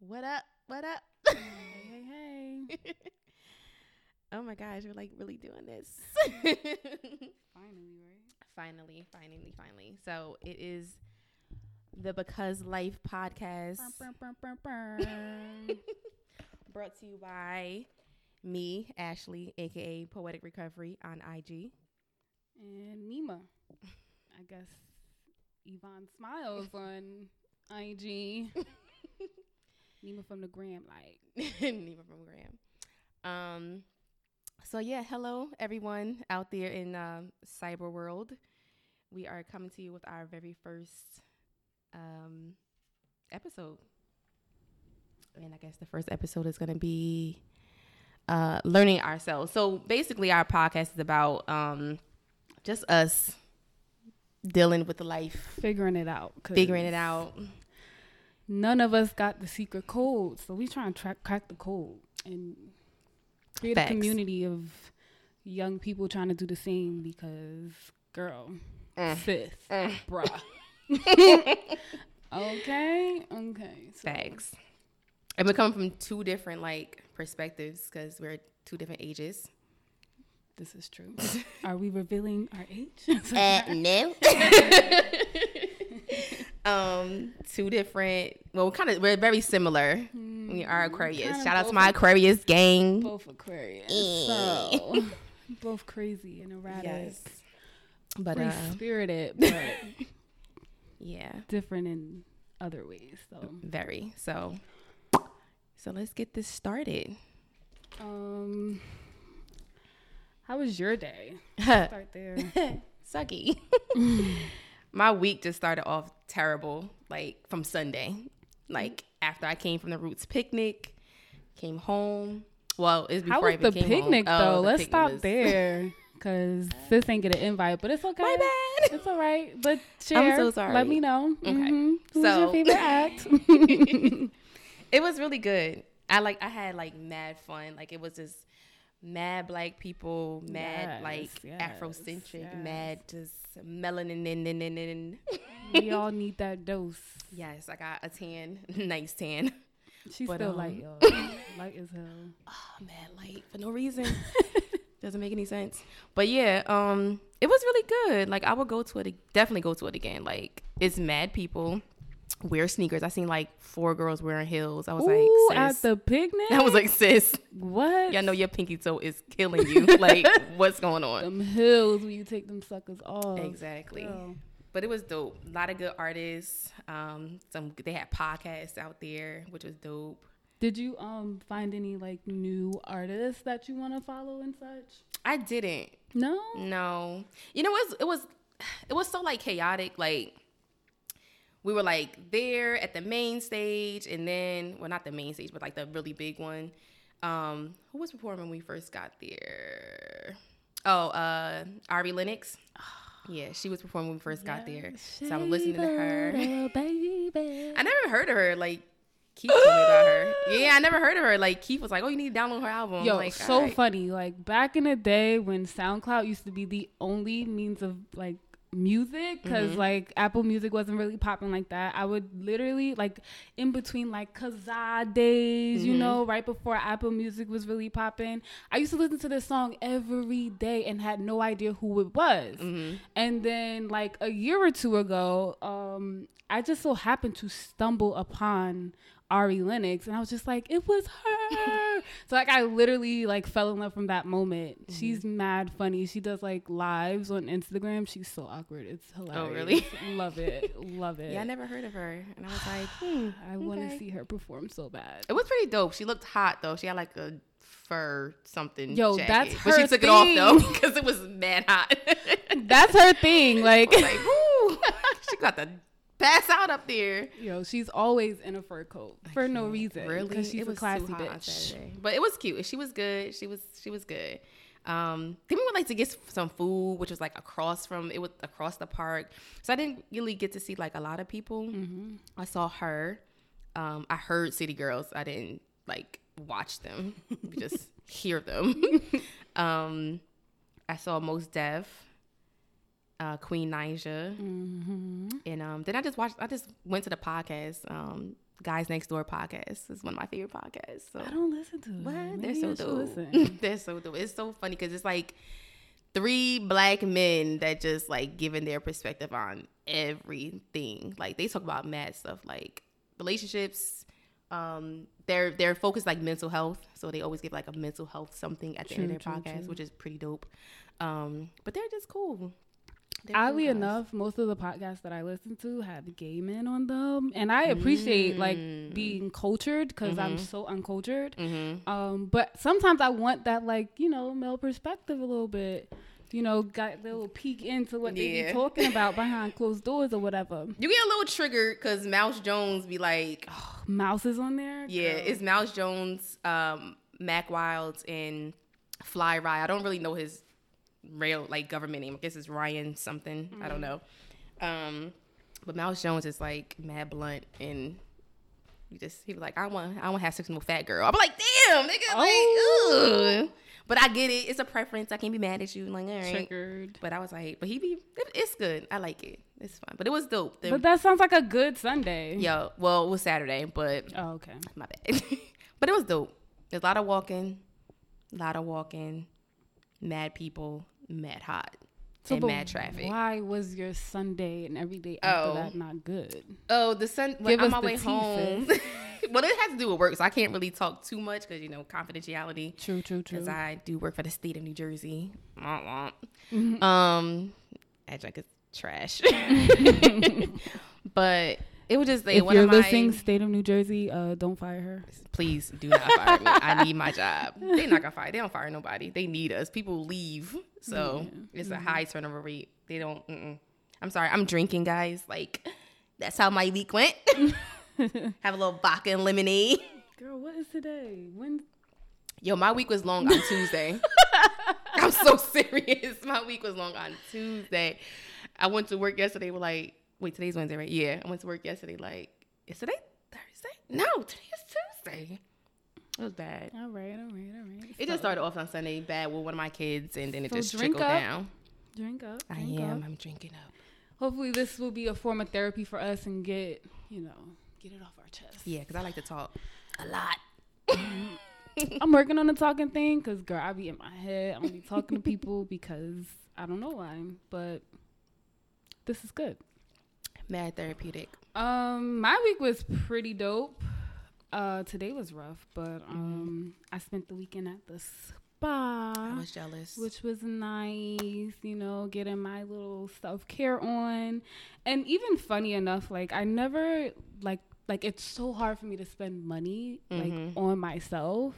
What up? What up? Hey, hey, hey. oh my gosh, we're like really doing this. Finally, right? finally, finally, finally. So it is the Because Life podcast brought to you by me, Ashley, aka Poetic Recovery on IG. and Neema. I guess Yvonne Smiles on IG. Neema from the gram, like. Neva from Graham. Um, so yeah, hello everyone out there in um, cyber world. We are coming to you with our very first um, episode, and I guess the first episode is going to be uh, learning ourselves. So basically, our podcast is about um, just us dealing with life, Figuring it out, figuring it out. None of us got the secret code, so we trying to track, crack the code and create Facts. a community of young people trying to do the same because, girl, Mm. sis, Mm. bruh. okay, okay. So Facts. And we come from two different like perspectives because we're two different ages. This is true. Are we revealing our age? no. um, two different. Well, we're kind of. We're very similar. We are Aquarius. Shout out to my Aquarius gang. both Aquarius. Eh. So both crazy and erratic. Yes. But Free uh, spirited, but yeah, different in other ways. So very. So, so let's get this started. um how was your day? Start there. Sucky. My week just started off terrible, like from Sunday. Like after I came from the Roots picnic, came home. Well, it's before How I was even the came picnic home. Oh, though? the Let's picnic stop was- there. Cause sis ain't get an invite, but it's okay. My bad. It's all right. But share. so sorry. Let me know. Okay. Mhm. Who's So- your favorite act? It was really good. I like I had like mad fun. Like it was just mad black people, mad Yes, like yes, Afrocentric, yes. mad just melanin in in in in. we all need that dose. Yes, I got a tan, nice tan. She's But, still um, light, y'all. light as hell. Oh man, light for no reason. Doesn't make any sense. But yeah, um, it was really good. Like I would go to it, definitely go to it again. Like it's mad people wear sneakers. I seen like four girls wearing heels. I was Ooh, like, at the picnic. I was like, sis, what? y'all know your pinky toe is killing you. like, what's going on? them heels when you take them suckers off. Exactly. Girl. But it was dope. A lot of good artists. Um, some they had podcasts out there, which was dope. Did you um find any like new artists that you want to follow and such? I didn't. No. No. You know, it was it was it was so like chaotic. Like we were like there at the main stage and then well not the main stage, but like the really big one. Um, who was performing when we first got there? Oh, uh Ari Lennox. Yeah, she was performing when we first got there. So I'm listening to her. baby. I never heard of her. Like Keith told me about her. Yeah, I never heard of her. Like Keith was like, "Oh, you need to download her album." Yo, like, so "Alright." funny. Like back in the day when SoundCloud used to be the only means of like music because Mm-hmm. like Apple Music wasn't really popping like that. I would literally like in between like Kazaa days, you Mhm. know, right before Apple Music was really popping. I used to listen to this song every day and had no idea who it was. Mhm. And then like a year or two ago, um, I just so happened to stumble upon Ari Lennox and I was just like, it was her. so like I literally like fell in love from that moment. Mm-hmm. She's mad funny. She does like lives on Instagram. She's so awkward. It's hilarious. Oh, really? love it. Love it. Yeah, I never heard of her, and I was like, hmm, I want to see her perform so bad. It was pretty dope. She looked hot though. She had like a fur something. Yo, jacket. that's her But she took it off though because it was mad hot. That's her thing. Like, like, she got to pass out up there. yo, she's always in a fur coat for no reason. Really, because she's it a was too classy bitch. But it was cute. She was good. She was she was good. Um, then we went like to get some food, which was like across from it was across the park. So I didn't really get to see like a lot of people. Mm-hmm. I saw her. Um, I heard City Girls. I didn't like watch them. just hear them. um, I saw Mos Def, uh, Queen Naija, Mm-hmm. and um, then I just watched. I just went to the podcast. Um, Guys Next Door podcast is one of my favorite podcasts. So I don't listen to it. what? They're Maybe so dope. They're so dope. It's so funny because it's like three black men that just like giving their perspective on everything. Like they talk about mad stuff like relationships. Um, they're they're focused like mental health, so they always give like a mental health something at the end of their true, podcast, true. which is pretty dope. Um, but they're just cool. Oddly enough, most of the podcasts that I listen to have gay men on them, and I appreciate like Mm. being cultured because I'm Mhm. so uncultured. Mhm. Um, but sometimes I want that like you know male perspective a little bit. You know, got a little peek into what they Yeah. be talking about behind closed doors or whatever. You get a little triggered because Mouse Jones be like, Mouse is on there. Yeah, Girl. it's Mouse Jones, um, Mack Wilds, and Fly Rye. I don't really know his real like government name. I guess it's Ryan something. I don't know. Um, but Mouse Jones is like mad blunt and. You just he was like, I want, I want to have sex with no fat girl. I'm like, damn, nigga, Oh. like, ugh. But I get it. It's a preference. I can't be mad at you. Like, all right. triggered. But I was like, but he be, it, it's good. I like it. It's fun. But it was dope. The, But that sounds like a good Sunday. yo, well, it was Saturday, but Oh, okay. my bad. but it was dope. There's a lot of walking, a lot of walking, mad people, mad hot, and mad traffic. Why was your Sunday and every day Oh. after that not good? Oh, the sun. When Give on my way tea, home. well, it has to do with work, so I can't really talk too much because you know confidentiality. True, true, true. Because I do work for the state of New Jersey. Womp womp. Mhm. Um, adjunct is trash. but it was just like if one you're of my. listening, state of New Jersey, uh, don't fire her. Please do not fire me. I need my job. They're not gonna fire. They don't fire nobody. They need us. People leave, so Yeah. it's a high turnover rate. They don't. Mm-mm. I'm sorry. I'm drinking, guys. Like that's how my week went. Have a little vodka and lemonade. Girl, what is today? When? Yo, my week was long on Tuesday. I'm so serious. My week was long on Tuesday. I went to work yesterday. We're like, wait, today's Wednesday, right? Yeah, I went to work yesterday. Like, is today Thursday? No, today is Tuesday. It was bad. All right, all right, all right. It just started off on Sunday bad with one of my kids, and then it So just trickled up. down. Drink up. I drink am. up. I'm drinking up. Hopefully, this will be a form of therapy for us and get you know get it off our chest. Yeah, because I like to talk a lot. I'm working on the talking thing because girl, I be in my head. I'm be talking to people because I don't know why, but this is good. Mad therapeutic. Um, my week was pretty dope. Uh, today was rough, but um, I spent the weekend at the spa, I was jealous. which was nice. You know, getting my little self care on, and even funny enough, like I never like like it's so hard for me to spend money like Mhm. on myself.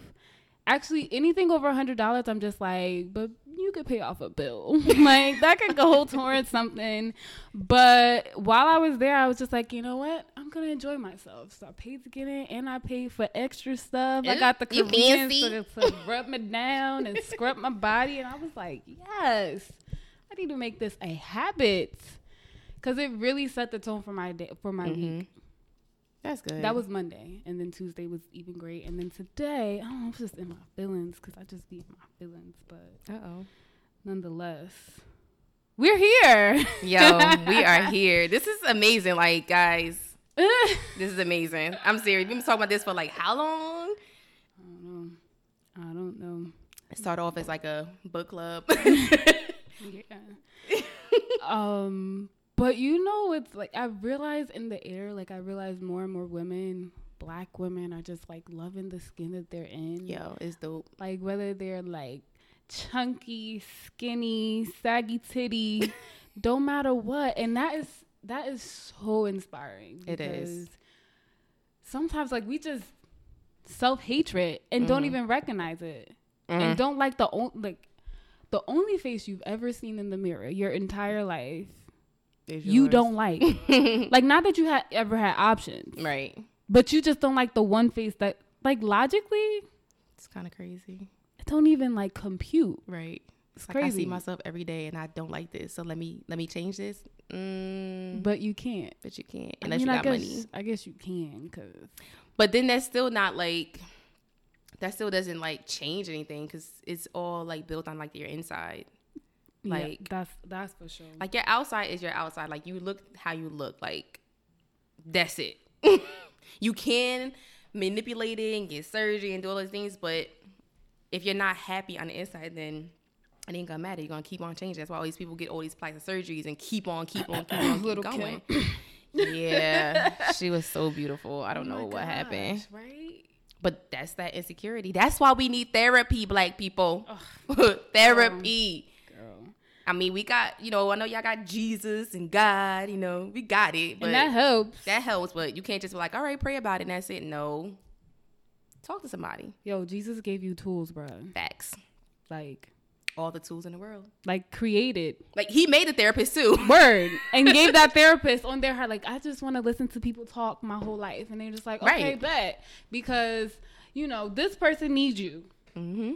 Actually, anything over a hundred dollars, I'm just like, but you could pay off a bill. like that could go towards something. But while I was there, I was just like, you know what? I'm gonna enjoy myself. So I paid to get in, and I paid for extra stuff. I got the Koreans to, to rub me down and scrub my body, and I was like, yes, I need to make this a habit because it really set the tone for my day for my Mhm. week. That's good. That was Monday, and then Tuesday was even great, and then today I don't know, I'm just in my feelings because I just be in my feelings, but Uh oh. nonetheless, we're here. Yo, we are here. This is amazing. Like, guys, this is amazing. I'm serious. We've been talking about this for like how long? I don't know. I don't know. It started off as like a book club. Yeah. um, but you know, it's like I realize in the air, like I realize more and more women, black women, are just like loving the skin that they're in. Yo, it's dope. Like whether they're like chunky, skinny, saggy titty, don't matter what. And that is that is so inspiring. It is. because Sometimes like we just self hatred and don't Mhm. even recognize it. Mhm. And don't like the on- like the only face you've ever seen in the mirror your entire life You yours. don't like. like not that you had ever had options, right. but you just don't like the one face that like logically It's kind of crazy. it don't even like compute. Right. It's like crazy. I see myself every day and I don't like this. So let me let me change this. Mm, but, you can't. But you can't I unless mean, you I got guess, money. I guess you can, cause But then that's still not like that still doesn't like change anything because it's all like built on like your inside. Yeah, Like- that's that's for sure. Like your outside is your outside. Like you look how you look. Like that's it. You can manipulate it and get surgery and do all those things, but if you're not happy on the inside, then it ain't gonna matter. You're gonna keep on changing. That's why all these people get all these plastic surgeries and keep on, keep on, keep on, keep Little going. yeah, she was so beautiful. I don't Oh know what happened, Right? but that's that insecurity. That's why we need therapy, black people. therapy. Um, I mean, we got you know. I know y'all got Jesus and God. You know, we got it, but And that helps. that helps. But you can't just be like, all right, pray about it, and that's it. No, talk to somebody. Yo, Jesus gave you tools, bro. Facts. Like, All the tools in the world. like created Like he made a therapist too. word and gave that therapist on their heart like i just want to listen to people talk my whole life and they're just like okay Right. bet because you know this person needs you Mm-hmm.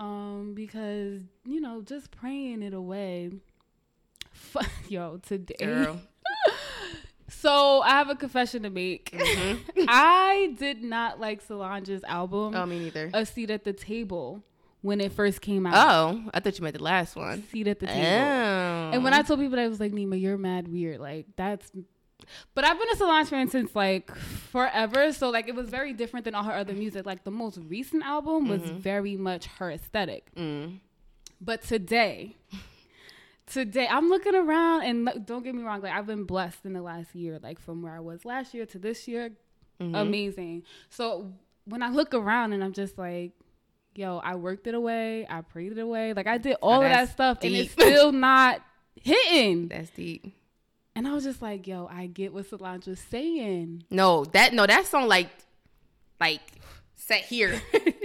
Um because you know just praying it away yo today Girl. so i have a confession to make Mm-hmm. i did not like solange's album Oh, me neither. a seat at the table when it first came out Oh, I thought you meant the last one. seat at the Oh. table And when I told people that, I was like, Neema, you're mad weird. Like, that's. But I've been a Solange fan since like forever. So, like, it was very different than all her other music. Like, the most recent album was very much her aesthetic. Mm. But today, today, I'm looking around and don't get me wrong. Like, I've been blessed in the last year, like, from where I was last year to this year. Mhm. Amazing. So, when I look around and I'm just like, yo, I worked it away. I prayed it away. Like, I did all of that stuff and it's still not hitting. That's deep. And I was just like, yo, I get what Solange was saying. No, that no, that song like, like, sat here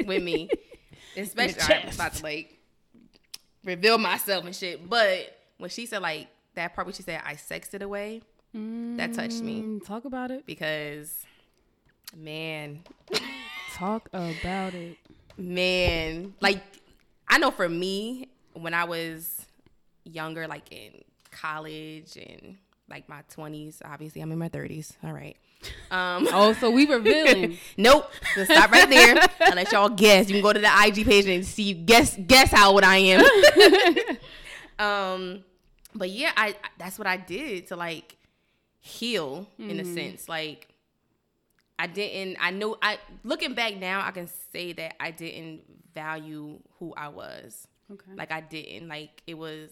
with me. Especially. I'm about to like reveal myself and shit. But when she said like that part, where she said I sexed it away, that touched me Mm, Talk about it. because, man, Talk about it. man like i know for me when i was younger like in college and like my 20s obviously i'm in my 30s all right. Um Oh, so we revealing. nope. Just stop right there. I'll let y'all guess. You can go to the ig page and see guess guess how old i am. Um but yeah i that's what i did to like heal in a sense. Like I didn't I know I looking back now I can say that I didn't value who I was. okay. Like I didn't. Like it was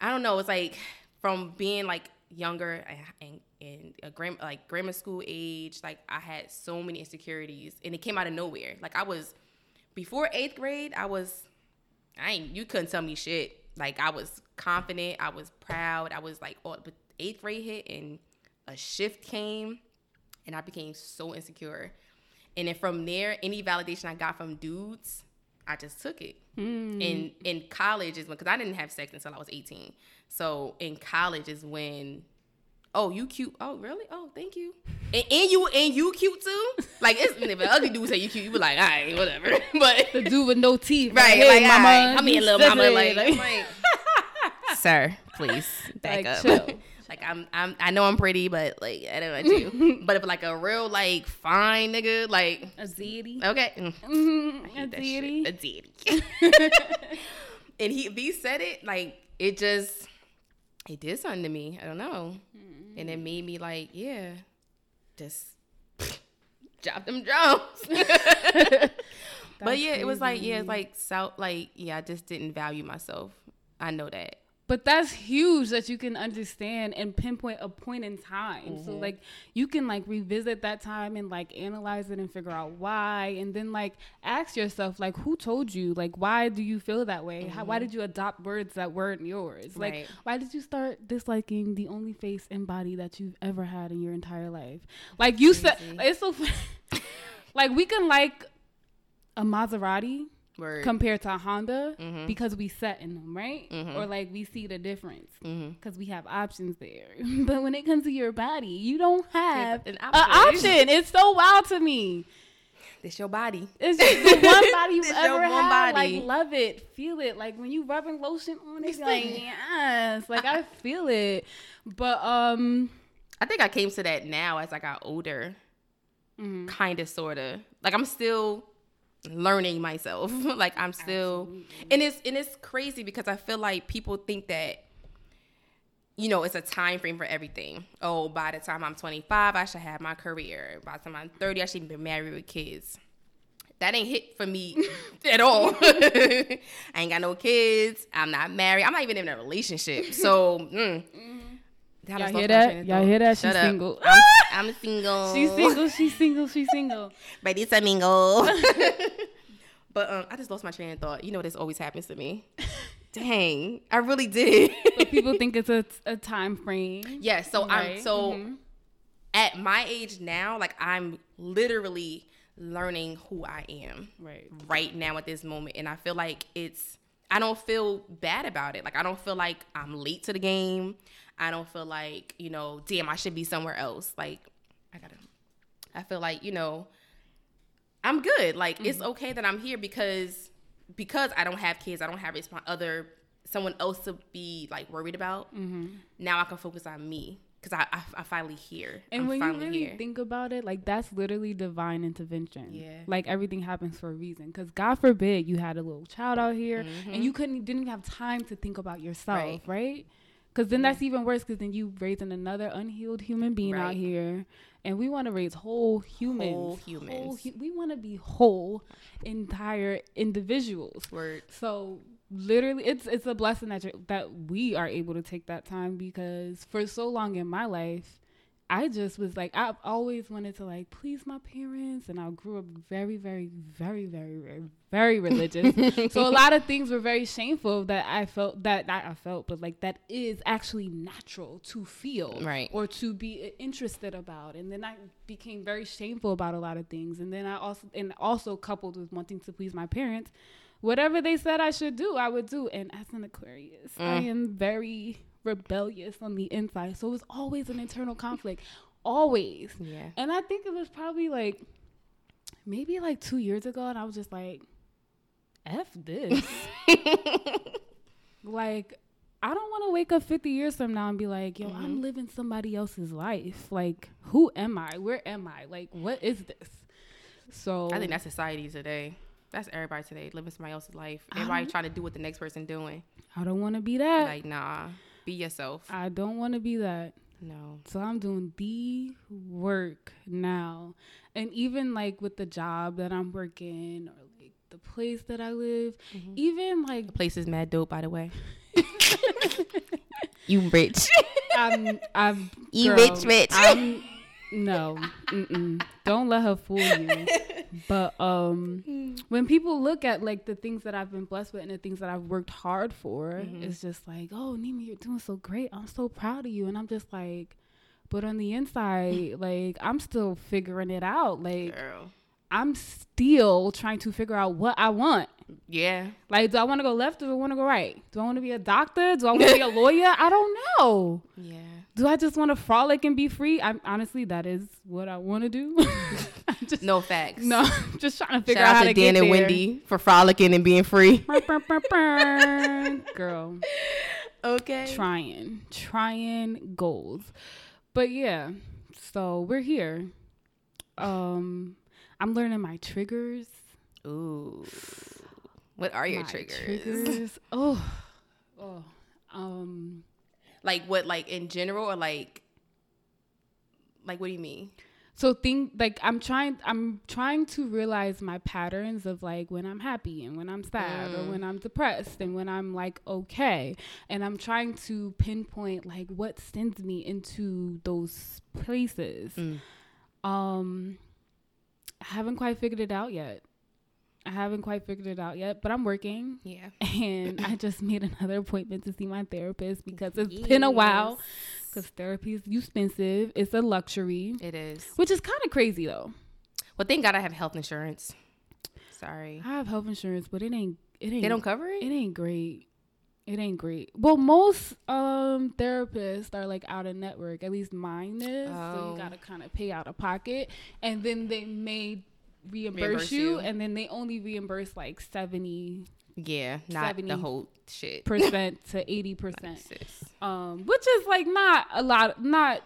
I don't know, it's like from being like younger and in a gram like grammar school age, like I had so many insecurities and it came out of nowhere. Like I was before 8th grade, I was I ain't you couldn't tell me shit. Like I was confident, I was proud, I was like oh but 8th grade hit and a shift came and I became so insecure. And then from there, any validation I got from dudes, I just took it. Hmm. In in college is when because I didn't have sex until I was 18. So in college is when, oh you cute. Oh really? Oh thank you. And, and you and you cute too. Like it's if an ugly dude say you cute, you be like all right whatever. But The dude with no teeth. right, Hey, like mama. I'm you little mama. it. Like, like sir, please back Like, up. chill. Like I'm, I'm, I know I'm pretty, but like I don't know you. but if like a real like fine nigga, like a ziti. okay, mm, Mm, I a ziti. a deity. and he, if he said it, like it just, it did something to me. I don't know, and it made me like, yeah, just drop them drums. but yeah, it was like, yeah, it's like south, like yeah, I just didn't value myself. I know that. But that's huge that you can understand and pinpoint a point in time. Mm-hmm. So like you can like revisit that time and like analyze it and figure out why and then like ask yourself like who told you? Like why do you feel that way? How, why did you adopt words that weren't yours? Like Mm-hmm. Right. why did you start disliking the only face and body that you've ever had in your entire life? Like you said it's so like we can like a Maserati Word. compared to a Honda Mhm. because we set in them, right? Mhm. Or like we see the difference because we have options there. but when it comes to your body, you don't have an an option. option. It's so wild to me. It's your body. It's just the one body you've ever your one had. body. Like love it, feel it. Like when you rubbing lotion on it, it's like yes, like I feel it. But um, I think I came to that now as I got older, mhm. kind of, sort of. Like I'm still learning myself. like I'm still, and it's and it's crazy because I feel like people think that you know, it's a time frame for everything. Oh, by the time I'm 25, I should have my career. By the time I'm 30, I should be married with kids. That ain't hit for me at all. I ain't got no kids. I'm not married. I'm not even in a relationship. So, mm, Y'all I just lost hear that? Y'all hear that? Shut She's up. single. I'm, I'm single. She's single. She's single. She's single. But it's a mingle. but um, I just lost my train of thought. You know, this always happens to me. Dang, I really did. But people think it's a, a time frame. yeah, so I'm Right. so Mhm. at my age now, like I'm literally learning who I am Right. right now at this moment, and I feel like it's. I don't feel bad about it. Like I don't feel like I'm late to the game. I don't feel like you know, damn, I should be somewhere else. Like I gotta. I feel like you know, I'm good. Like it's mm-hmm. okay that I'm here because because I don't have kids. I don't have other someone else to be like worried about. Mm-hmm. Now I can focus on me because I, I I finally here. And I'm when you really here. think about it, like that's literally divine intervention. Yeah. Like everything happens for a reason. Because God forbid you had a little child out here mm-hmm. and you couldn't didn't have time to think about yourself, Right. right? Because then that's even worse. Because then you raising another unhealed human being out here, and we want to raise whole humans. Whole humans. hu- we want to be whole, entire individuals. Word. So literally, it's it's a blessing that you're, that we are able to take that time because for so long in my life, I just was like I've always wanted to like please my parents, and I grew up very, very, very, very, very, very religious. so a lot of things were very shameful that I felt that not I felt, but like that is actually natural to feel, Right. or to be uh, interested about. And then I became very shameful about a lot of things, and then I also and also coupled with wanting to please my parents whatever they said I should do, I would do. And as an Aquarius, I mm. am very rebellious on the inside. So it was always an internal conflict. Always. Yeah. And I think it was probably like maybe like two years ago, and I was just like, F this. like, I don't want to wake up 50 years from now and be like, yo, I'm mm-hmm. living somebody else's life. Like, who am I? Where am I? Like, what is this? So I think that's society today. That's everybody today living somebody else's life. Everybody trying to do what the next person doing. I don't want to be that. Like nah, be yourself. I don't want to be that. No. So I'm doing the work now. And even like with the job that I'm working or like the place that I live, mm-hmm. even like The place is mad dope, by the way. you rich. I'm I'm You girl, rich, rich. I'm, no, don't let her fool you. But um, when people look at like the things that I've been blessed with and the things that I've worked hard for, it's just like, oh, Neema, you're doing so great. I'm so proud of you. And I'm just like, but on the inside, like I'm still figuring it out. Like Girl. I'm still trying to figure out what I want. Yeah. Like, do I want to go left or do I want to go right? Do I want to be a doctor? Do I want to be a lawyer? I don't know. Yeah. Do I just want to frolic and be free? I'm honestly that is what I want to do. Just No facts. no, just trying to figure Shout out out how to to Dan get and there. Wendy for frolicking and being free. Girl, Okay. trying, trying goals, but yeah. So we're here. Um, I'm learning my triggers. Ooh. What are your triggers? triggers. Oh, oh. Um. Like what? Like in general, or like? Like what do you mean? so think like i'm trying i'm trying to realize my patterns of like when i'm happy and when i'm sad or when i'm depressed and when i'm like okay and i'm trying to pinpoint like what sends me into those places um i haven't quite figured it out yet i haven't quite figured it out yet but i'm working Yeah. and i just made another appointment to see my therapist because it's been a while because therapy is expensive it's a luxury It is. which is kind of crazy though. Well, thank God I have health insurance. Sorry. I have health insurance, but it ain't it ain't They don't cover it it. ain't great. It ain't great. Well, most um therapists are like out of network. At least mine is. So Oh. you gotta kind of pay out of pocket, and then they may reimburse, Reimburse you, you. and then they only reimburse like seventy Yeah, not 70 the whole shit. percent to eighty percent. Um, which is like not a lot. Not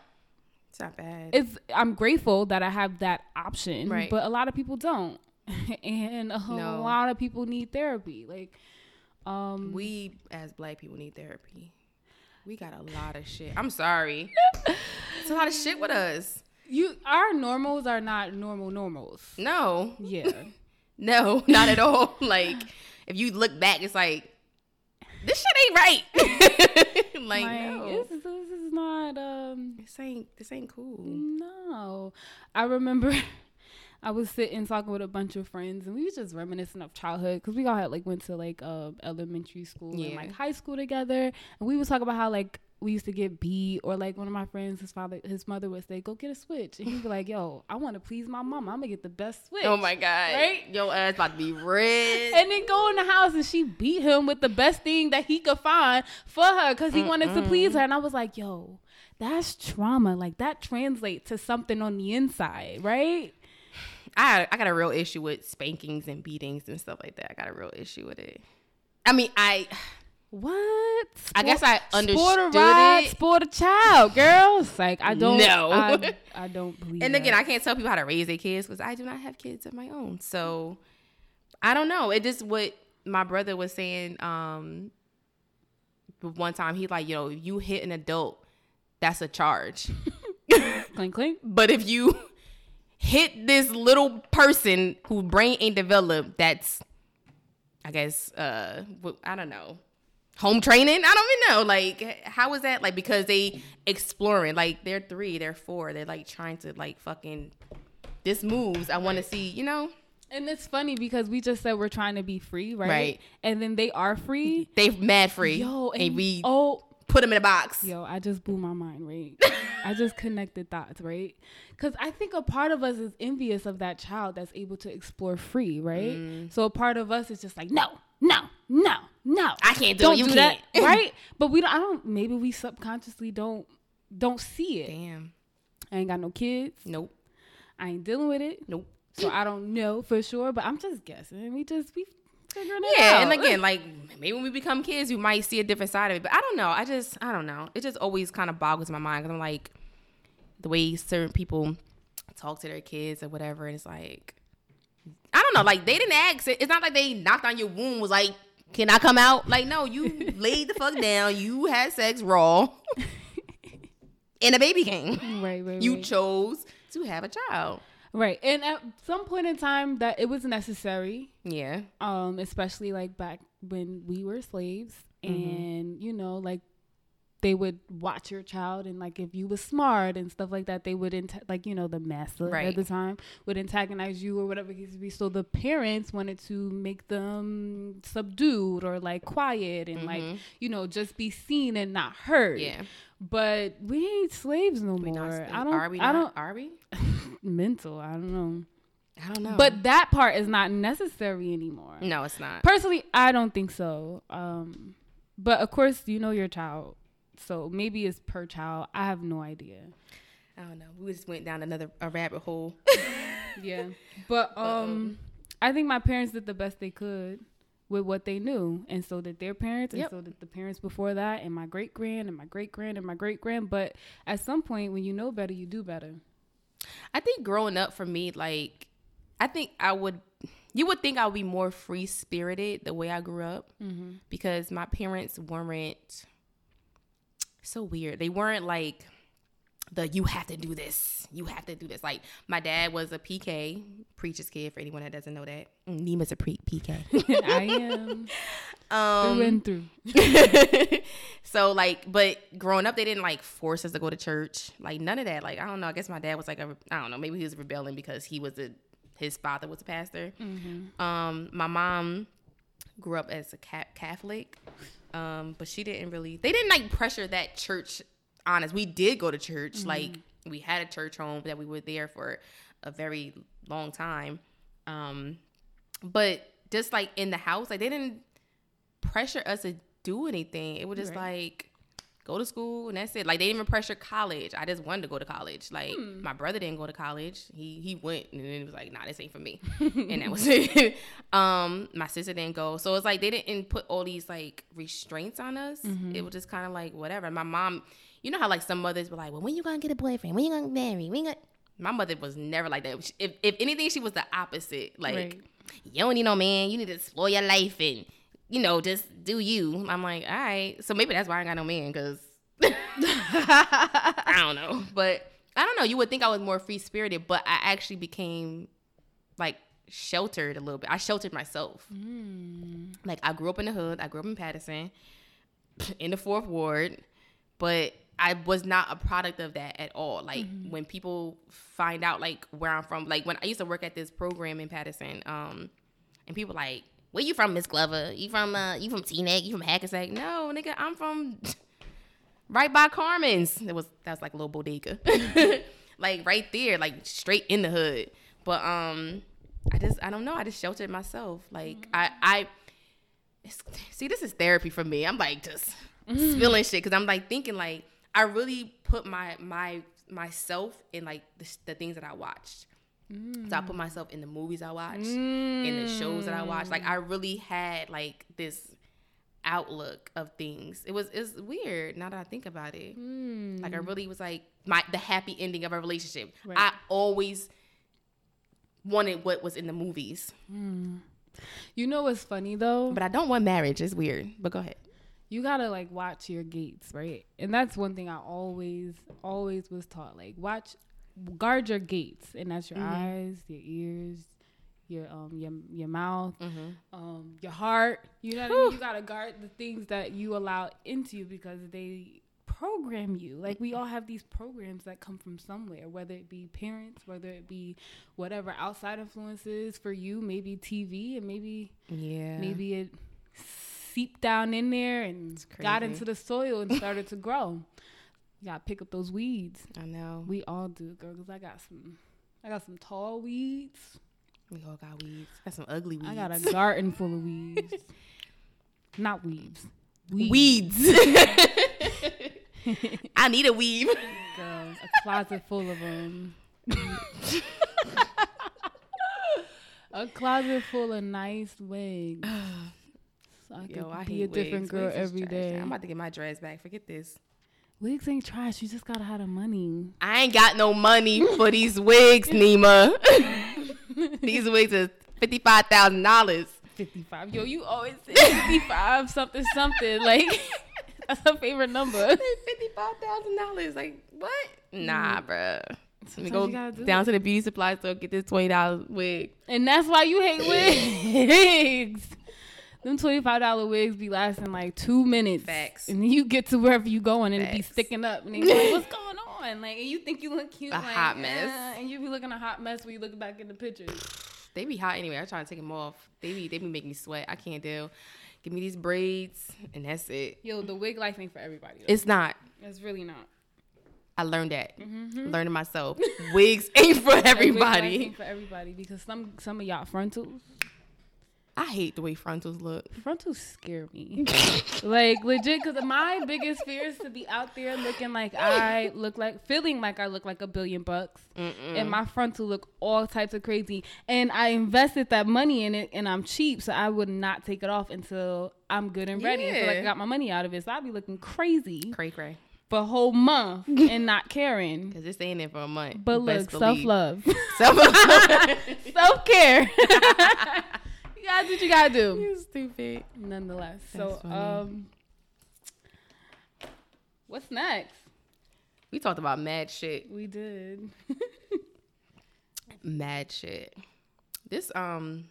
It's not bad. it's I'm grateful that I have that option, Right. but a lot of people don't, and a No. lot of people need therapy. Like, um, we as black people need therapy. We got a lot of shit. I'm sorry. it's a lot of shit with us. You our normals are not normal normals. No, Yeah. no, not at all. like if you look back, it's like this shit ain't right. like, like no, this, is- this is not um this ain't this ain't cool. no. I remember I was sitting talking with a bunch of friends and we was just reminiscing of childhood because we all had like went to like uh, elementary school and like high school together and we was talking about how like we used to get beat or like one of my friends his father his mother would say go get a switch and he'd be like yo I want to please my mom I'm gonna get the best switch Oh my god, Right? Your ass about to be red. and then go in the house and she beat him with the best thing that he could find for her because he wanted to please her. And I was like, yo, that's trauma. Like that translates to something on the inside, right? I I got a real issue with spankings and beatings and stuff like that. I got a real issue with it. I mean, I What? I guess I sport a understood ride, it. sport a child, girls. Like I don't No. I, I don't believe. and that. again, I can't tell people how to raise their kids because I do not have kids of my own. So I don't know. It just what my brother was saying. Um, one time he like, you know, if you hit an adult, that's a charge. clink clink. But if you hit this little person whose brain ain't developed, that's, I guess, uh, I don't know, home training. I don't even know. Like, how is that? Like, because they exploring. Like, they're three, they're four. They're like trying to like fucking. This moves. I want to see. You know, And it's funny because we just said we're trying to be free, right? Right. And then they are free. they mad free. Yo, and, and we oh put them in a box. Yo, I just blew my mind, right? I just connected thoughts, right? Because I think a part of us is envious of that child that's able to explore free, right? Mm. So a part of us is just like, no, no, no, no. I can't do don't it. You do can't. that, right? But we don't. I don't. Maybe we subconsciously don't don't see it. Damn. I ain't got no kids. Nope. I ain't dealing with it. Nope. So I don't know for sure. But I'm just guessing. We just we figuring it Yeah, out. Yeah, and again, like maybe when we become kids, you might see a different side of it. But I don't know. I just, I don't know. It just always kind of boggles my mind because I'm like, the way certain people talk to their kids or whatever, and it's like, I don't know. Like they didn't ask. It. It's not like they knocked on your womb. Was like, can I come out? Like no, you laid the fuck down. You had sex raw, and a baby came. right, right, You right. chose to have a child. right. And at some point in time, that it was necessary. Yeah. um especially like back when we were slaves Mm-hmm. and you know like they would watch your child and like if you was smart and stuff like that they would anta- like you know the master Right. at the time would antagonize you or whatever it case be so the parents wanted to make them subdued or like quiet and like you know just be seen and not heard Mm-hmm. Yeah. but we ain't slaves no We more not, i don't are we? i don't Are we? mental i don't know I don't know. but that part is not necessary anymore no, it's not. Personally, I don't think so. Um, but of course, you know your child, so maybe it's per child. I have no idea. I don't know. We just went down another a rabbit hole. Yeah, but um, I think my parents did the best they could with what they knew, and so did their parents, Yep. and so did the parents before that, and my great grand, and my great grand, and my great grand. But at some point, when you know better, you do better. I think growing up for me, like, I think I would, you would think I would be more free spirited the way I grew up because my parents weren't so weird. They weren't like the you have to do this, you have to do this. Like, my dad was a PK, preacher's kid, for anyone that doesn't know that. Mm, Neema's a pre- PK. I am um, through and through. so like but growing up they didn't like force us to go to church like none of that like i don't know i guess my dad was like a i don't know maybe he was rebelling because he was a his father was a pastor um my mom grew up as a catholic um but she didn't really they didn't like pressure that church honest we did go to church. Like we had a church home that we were there for a very long time. Um but just like in the house like they didn't pressure us to do anything. It was just like go to school and that's it. Like they didn't even pressure college. I just wanted to go to college. Like my brother didn't go to college. He he went and then it was like, nah, this ain't for me. and that was it. Um, my sister didn't go. So it's like they didn't put all these like restraints on us. It was just kind of like whatever. My mom, you know how like some mothers were like, well, when you gonna get a boyfriend? When you gonna marry? When you gonna my mother was never like that. If, if anything, she was the opposite. Like, Right. you don't need no man. You need to explore your life and, you know, just do you. I'm like, all right. So maybe that's why I got no man because I don't know, but I don't know. You would think I was more free spirited, but I actually became like sheltered a little bit. I sheltered myself. Mm. Like I grew up in the hood. I grew up in Paterson, in the fourth ward, but I was not a product of that at all. Like Mm-hmm. when people find out like where I'm from, like when I used to work at this program in Paterson, um, and people like, where you from, Miss Glover? You from uh, you from Teaneck? You from Hackensack? No, nigga, I'm from right by Carmen's. It was that was like a little bodega, like right there, like straight in the hood. But um, I just I don't know. I just sheltered myself. Like I I see this is therapy for me. I'm like just spilling shit because I'm like thinking like I really put my my myself in like the, the things that I watched. So I put mm. myself in the movies I watched, in the shows that I watched. Like I mm. really had like this outlook of things. It was it's weird now that I think about it. Like I mm. really was like my the happy ending of a relationship. Right. I always wanted what was in the movies, You know what's funny though? but I don't want marriage. It's weird. But go ahead. you gotta like watch your gates, right? And that's one thing I always, always was taught. Like watch, guard your gates, and that's your eyes, your ears, your um, your your mouth, um, your heart. You know I mean? You gotta guard the things that you allow into you because they program you. Like we all have these programs that come from somewhere, whether it be parents, whether it be whatever outside influences for you, maybe TV, and maybe Yeah. maybe it seeped down in there and got into the soil and started to grow. You gotta pick up those weeds. I know. We all do, girl. Cause I got some, I got some tall weeds. We all got weeds. Got some ugly weeds. I got a garden full of weeds. Not weeds. weeds. I need a weave. Girl, a closet full of them. a closet full of nice wigs. So I Yo, I be a different wigs. girl every day. I'm about to get my dress back. Forget this. Wigs ain't trash. You just gotta have the money. I ain't got no money for these wigs, Neema. these wigs is fifty five thousand dollars. 55. Yo, you always say 55 something something. Like, that's her favorite number. Fifty five thousand dollars. Like what? Nah, mm. bruh. Let me go you gotta do down to the beauty supply store get this twenty dollars wig. And that's why you hate wigs. Them $25 wigs be lasting like two minutes. Facts. And then you get to wherever you going and it be sticking up. And you're like, what's going on? Like, and you think you look cute. A like, hot mess. eh, and you be looking a hot mess when you look back in the pictures. They be hot anyway. I try to take them off. They be they be making me sweat. I can't do. Give me these braids and that's it. Yo, the wig life ain't for everybody. though. It's not. It's really not. I learned that. Mm-hmm. Learning myself. Wigs ain't for everybody. ain't for everybody because some some of y'all frontals I hate the way frontals look. frontals scare me. like legit, because my biggest fear is to be out there looking like I look like, feeling like I look like a billion bucks, and my frontal look all types of crazy. And I invested that money in it, and I'm cheap, so I would not take it off until I'm good and ready. Until I got my money out of it, so I'd be looking crazy Cray cray. for a whole month and not caring. Cause this ain't in for a month. But best look, self love, Self love. self care. Gotta do what you gotta do. You stupid. nonetheless. That's so, funny. um, what's next? We talked about mad shit. We did. Mad shit. This um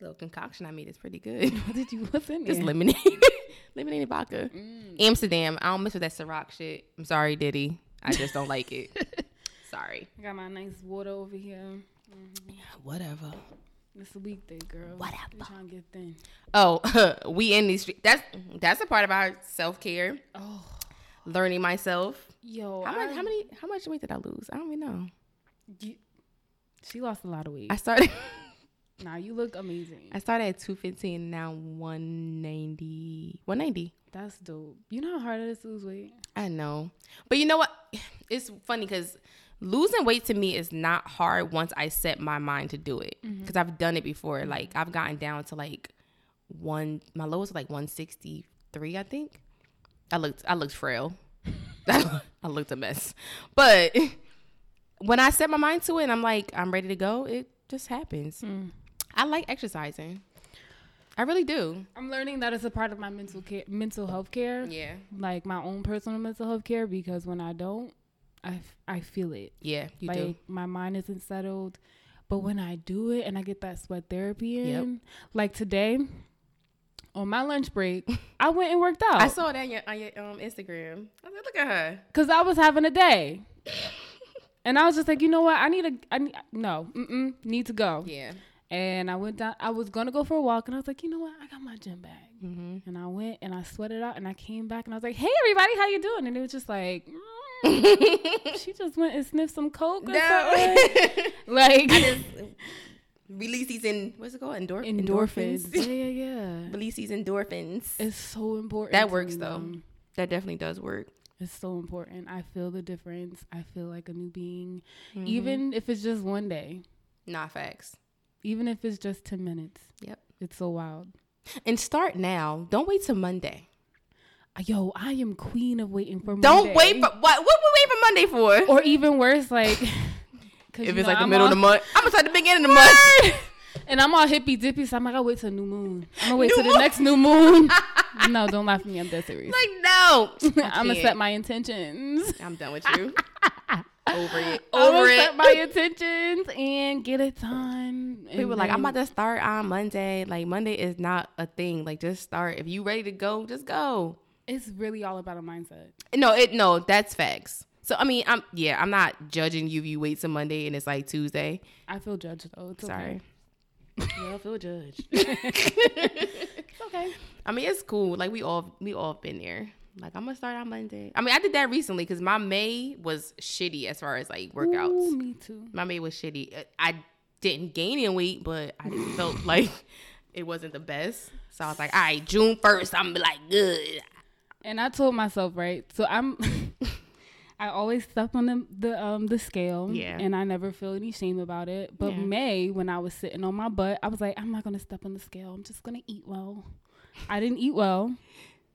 little concoction I made is pretty good. What did you? What's in Just there? lemonade. lemonade and vodka. Mm. Amsterdam. I don't mess with that Ciroc shit. I'm sorry, Diddy. I just don't like it. Sorry. I got my nice water over here. Whatever. It's a weekday, girl. Whatever. We trying to get thin. Oh, we in these streets. That's that's a part of our self care. Oh, Learning myself. yo, How I, much? How many? How much weight did I lose? I don't even know. you- she lost a lot of weight. I started. Nah, you look amazing. I started at 215. Now 190. 190. That's dope. You know how hard it is to lose weight. I know, but you know what? It's funny because losing weight to me is not hard once I set my mind to do it. Mm-hmm. Because I've done it before. Like I've gotten down to like one. My lowest was like 163, I think. I looked. I looked frail. I looked a mess. But when I set my mind to it, and I'm like, I'm ready to go. It just happens. Hmm. I like exercising. I really do. I'm learning that it's a part of my mental care, mental health care, Yeah. like my own personal mental health care. Because when I don't, I, f- I feel it. Yeah, you like do. my mind isn't settled. But when I do it and I get that sweat therapy in, Yep. like today, on my lunch break, I went and worked out I saw that on your, on your um, Instagram. I was like, look at her. because I was having a day. And I was just like, you know what? I need a, I need, no, mm-mm, need to go. Yeah. And I went down, I was going to go for a walk and I was like, you know what? I got my gym bag. Mm-hmm. And I went and I sweated out and I came back and I was like, hey, everybody, how you doing? And it was just like, mm, she just went and sniffed some coke or No. something. Like, release these in what's it called? Endor- endorphins. yeah, endorphins. yeah, yeah. release these endorphins. It's so important. That works, though. Mom. that definitely does work. It's so important. I feel the difference. I feel like a new being, Mm-hmm. even if it's just one day, Not facts. even if it's just 10 minutes. Yep. It's so wild. And start now. Don't wait till Monday. Yo, I am queen of waiting for Monday. Don't Monday. wait for what? What we wait for Monday for? Or even worse, like if it's know, like the I'm middle of the month, I'm gonna start the beginning of the month. And I'm all hippy dippy, so I'm like, I'll wait till new moon. I'm gonna wait New till the next new moon. no, don't laugh at me. I'm dead serious. like no, I'm gonna set my intentions. I'm done with you. Over it. I'm Over it. set my intentions and get it done. People were like, I'm about to start on Monday. Like Monday is not a thing. Like just start. If you ready to go, just go. It's really all about a mindset. No, it no, that's facts. So I mean, I'm yeah, I'm not judging you if you wait till Monday and it's like Tuesday. I feel judged though. It's Sorry. okay. Yeah, I feel judged. It's okay. I mean, it's cool. Like we all we all been there. Like I'm gonna start on Monday. I mean, I did that recently because my May was shitty as far as like workouts. Ooh, me too. My May was shitty. Uh, I didn't gain any weight, but I just felt like it wasn't the best. So I was like, all right, June first, I'm be like good. And I told myself, right? So I'm I always step on the the um the scale. Yeah. And I never feel any shame about it. But Yeah. May, when I was sitting on my butt, I was like, I'm not gonna step on the scale. I'm just gonna eat well. I didn't eat well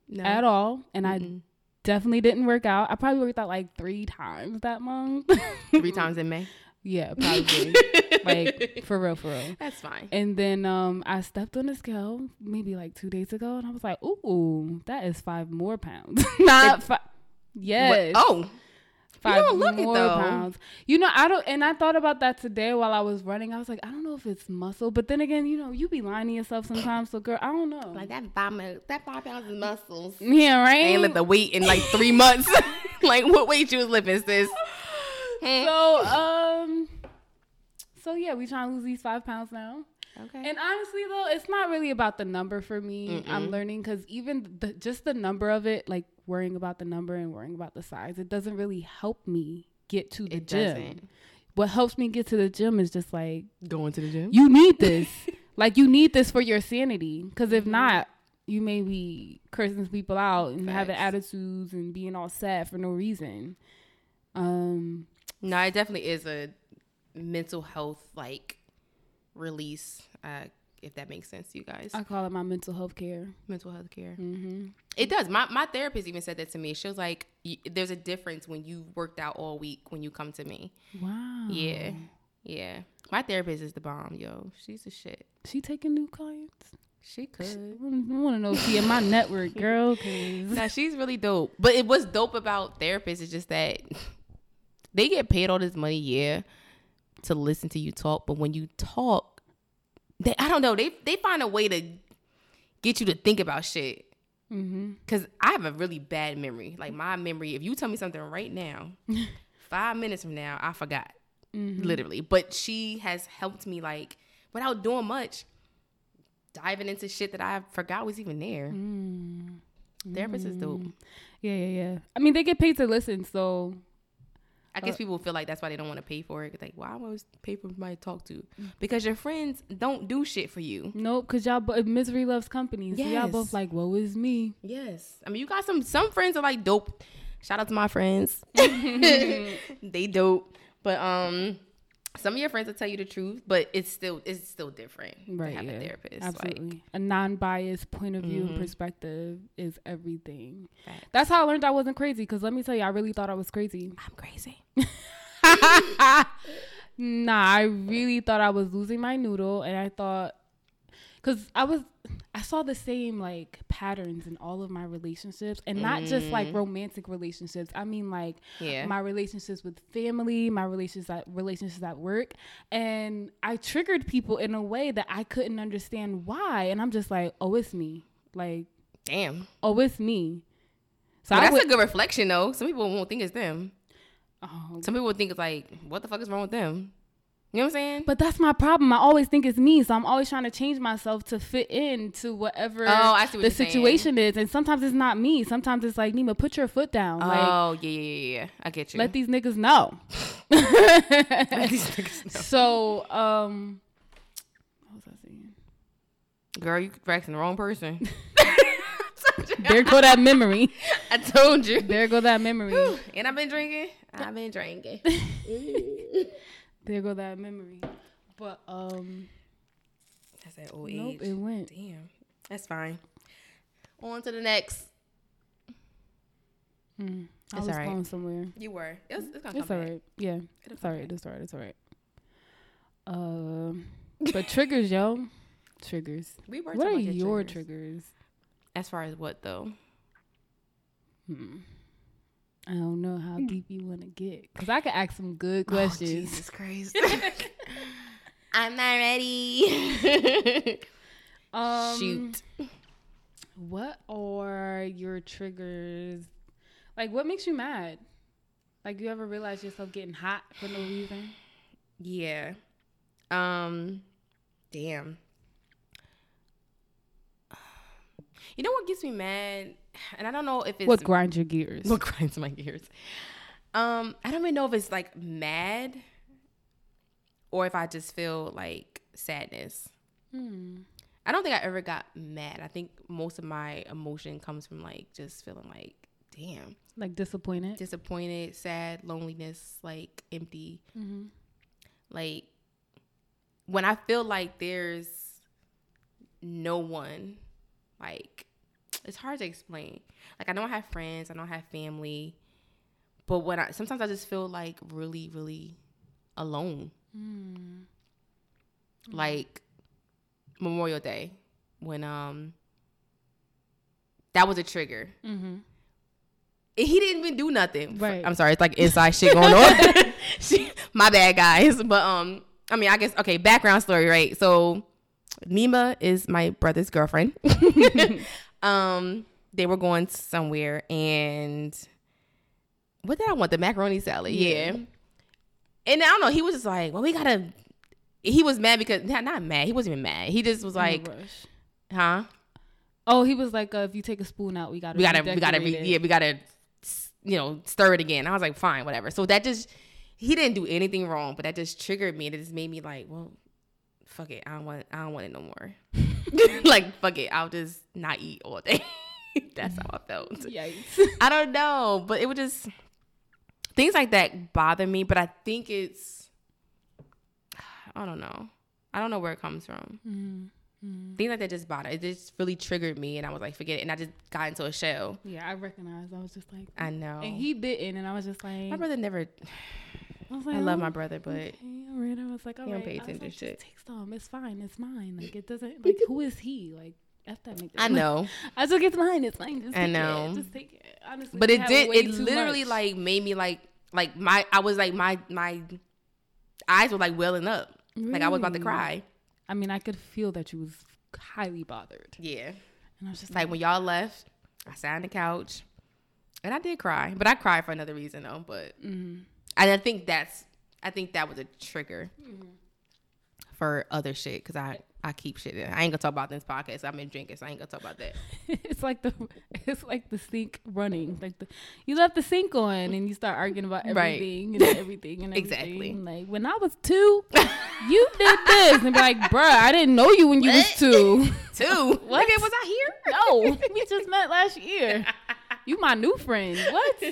No. at all. And I Mm-mm. definitely didn't work out. I probably worked out like three times that month. Three times in May. Yeah, probably. like for real, for real. That's fine. And then um, I stepped on the scale maybe like two days ago, and I was like, "Ooh, that is five more pounds." Not five. Yes. What- Oh, five don't look it, more pounds. You know, I don't. And I thought about that today while I was running. I was like, I don't know if it's muscle, but then again, you know, you be lying to yourself sometimes. So, girl, I don't know. like that five that five pounds is muscles. yeah, right. Ain't lift the weight in like three months. like what weight you was lifting, sis? So, um, so yeah, we trying to lose these five pounds now. Okay. And honestly, though, it's not really about the number for me. I'm learning because even the, just the number of it, like worrying about the number and worrying about the size, it doesn't really help me get to the It gym. doesn't. What helps me get to the gym is just like Going to the gym. you need this, like you need this for your sanity. Because if not, you may be cursing people out and having attitudes and being all sad for no reason. Um, No, it definitely is a mental health like release. Uh, if that makes sense to you guys. I call it my mental health care. mental health care. hmm It does. My my therapist even said that to me. She was like, y- "There's a difference when you worked out all week when you come to me." Wow. Yeah, yeah. My therapist is the bomb, yo. She's the shit. She taking new clients. She could. I want to know if she in my network, girl. 'cause- Now she's really dope. But it was dope about therapists is just that they get paid all this money, yeah, to listen to you talk. But when you talk, they I don't know, they they find a way to get you to think about shit. Mm-hmm. Cause I have a really bad memory. Like my memory, if you tell me something right now, five minutes from now, I forgot. Mm-hmm. Literally. But she has helped me like without doing much, diving into shit that I forgot was even there. Mm. Therapist is dope. Yeah, yeah, yeah. I mean, they get paid to listen, so I Uh, guess people feel like that's why they don't want to pay for it. Like, why am I always pay for to talk to? Mm. Because your friends don't do shit for you. nope. Cause y'all, bo- misery loves company. So y'all both like, woe is me. Yes. I mean, you got some some friends are like dope. Shout out to my friends. they dope. But um some of your friends will tell you the truth, but it's still it's still different Right. to have yeah. a therapist. Absolutely. Like a non-biased point of view Mhm. and perspective is everything. Facts. That's how I learned I wasn't crazy. Cause let me tell you, I really thought I was crazy. I'm crazy. nah, I really thought I was losing my noodle, and I thought, because I was I saw the same like patterns in all of my relationships, and not just like Mm. romantic relationships. I mean like Yeah. my relationships with family, my relationships at relationships at work, and I triggered people in a way that I couldn't understand why, and I'm just like, oh, it's me, like, Damn. oh, it's me. So I that's would, a good reflection though. Some people won't think it's them. oh, Some people think it's like, what the fuck is wrong with them? You know what I'm saying? But that's my problem. I always think it's me, so I'm always trying to change myself to fit in to whatever Oh, what the you're saying. situation is. And sometimes it's not me. Sometimes it's like Neema, put your foot down. oh yeah, yeah, yeah, yeah. I get you. let these niggas know. Let these niggas know. so, um, what was I saying? Girl, you asking the wrong person. There go that memory. I told you. There go that memory. And I've been drinking. I've been drinking. There go that memory. But um, That's that old nope, age. it went. Damn. That's fine. On to the next. Mm, I It's was alright. going somewhere. You were. It's, it's gonna It's come all back. Yeah, It'll it's all right. It's all right. It's all right. Um, but triggers, yo, triggers. We were What are your triggers. triggers? As far as what though? Hmm. I don't know how deep you want to get because I could ask some good Oh, questions. Jesus Christ. I'm not ready. um, Shoot. What are your triggers? Like, what makes you mad? Like, you ever realize yourself getting hot for no reason? Yeah. Um. Damn. You know what gets me mad, and I don't know if it's what grinds your gears? what grinds my gears. Um, I don't even know if it's like mad, or if I just feel like sadness. Hmm. I don't think I ever got mad. I think most of my emotion comes from like just feeling like, damn, Like disappointed. disappointed, sad, loneliness, like empty. mm-hmm. Like when I feel like there's no one, like it's hard to explain. Like I know I have friends, I know I have family, but when I sometimes I just feel like really, really alone. Mm. Like Memorial Day when um that was a trigger. Mm-hmm. And he didn't even do nothing. Right. I'm sorry, it's like inside shit going on. She- My bad, guys. But um, I mean, I guess okay. Background story, right? So, Neema is my brother's girlfriend. um, they were going somewhere, and what did I want? The macaroni salad, yeah. Yeah. And I don't know. He was just like, "Well, we gotta." He was mad because not not mad. He wasn't even mad. He just was like. "Huh? Oh, he was like, uh, if you take a spoon out, we gotta, we gotta we gotta re- yeah we gotta you know stir it again i was like fine whatever so that just he didn't do anything wrong but that just triggered me and it just made me like well fuck it i don't want i don't want it no more like fuck it i'll just not eat all day that's how i felt Yikes. i don't know but it would just things like that bother me but i think it's i don't know i don't know where it comes from mm things like that just bother it just really triggered me and i was like forget it and i just got into a shell Yeah, I recognized. I was just like, i know and he didn't, and I was just like, My brother never. I, like, I love oh, my brother, but okay, all right. I was like, all he don't right. pay attention like, shit. Take some. It's fine. It's mine. Like it doesn't. Like who is he? Like f that make. I know, I took it's mine. It's mine. Just I take know. It. Just take it. Honestly, but it did. It literally much. like made me like like my. I was like my my eyes were like welling up. Like I was about to cry. I mean, I could feel that you was highly bothered, Yeah, and I was just like when y'all left, I sat on the couch, and I did cry, but I cried for another reason though. But mm, and I think that's I think that was a trigger Mm-hmm. for other shit because I I keep shit. in. I ain't gonna talk about this podcast. I've been drinking, so I ain't gonna talk about that. it's like the it's like the sink running. Like the you left the sink on and you start arguing about Right. everything and everything and everything. Exactly. Like when I was two, you did this and be like, bruh, I didn't know you when you was two. Two. What? Nigga, was I here? no, we just met last year. You my new friend. What?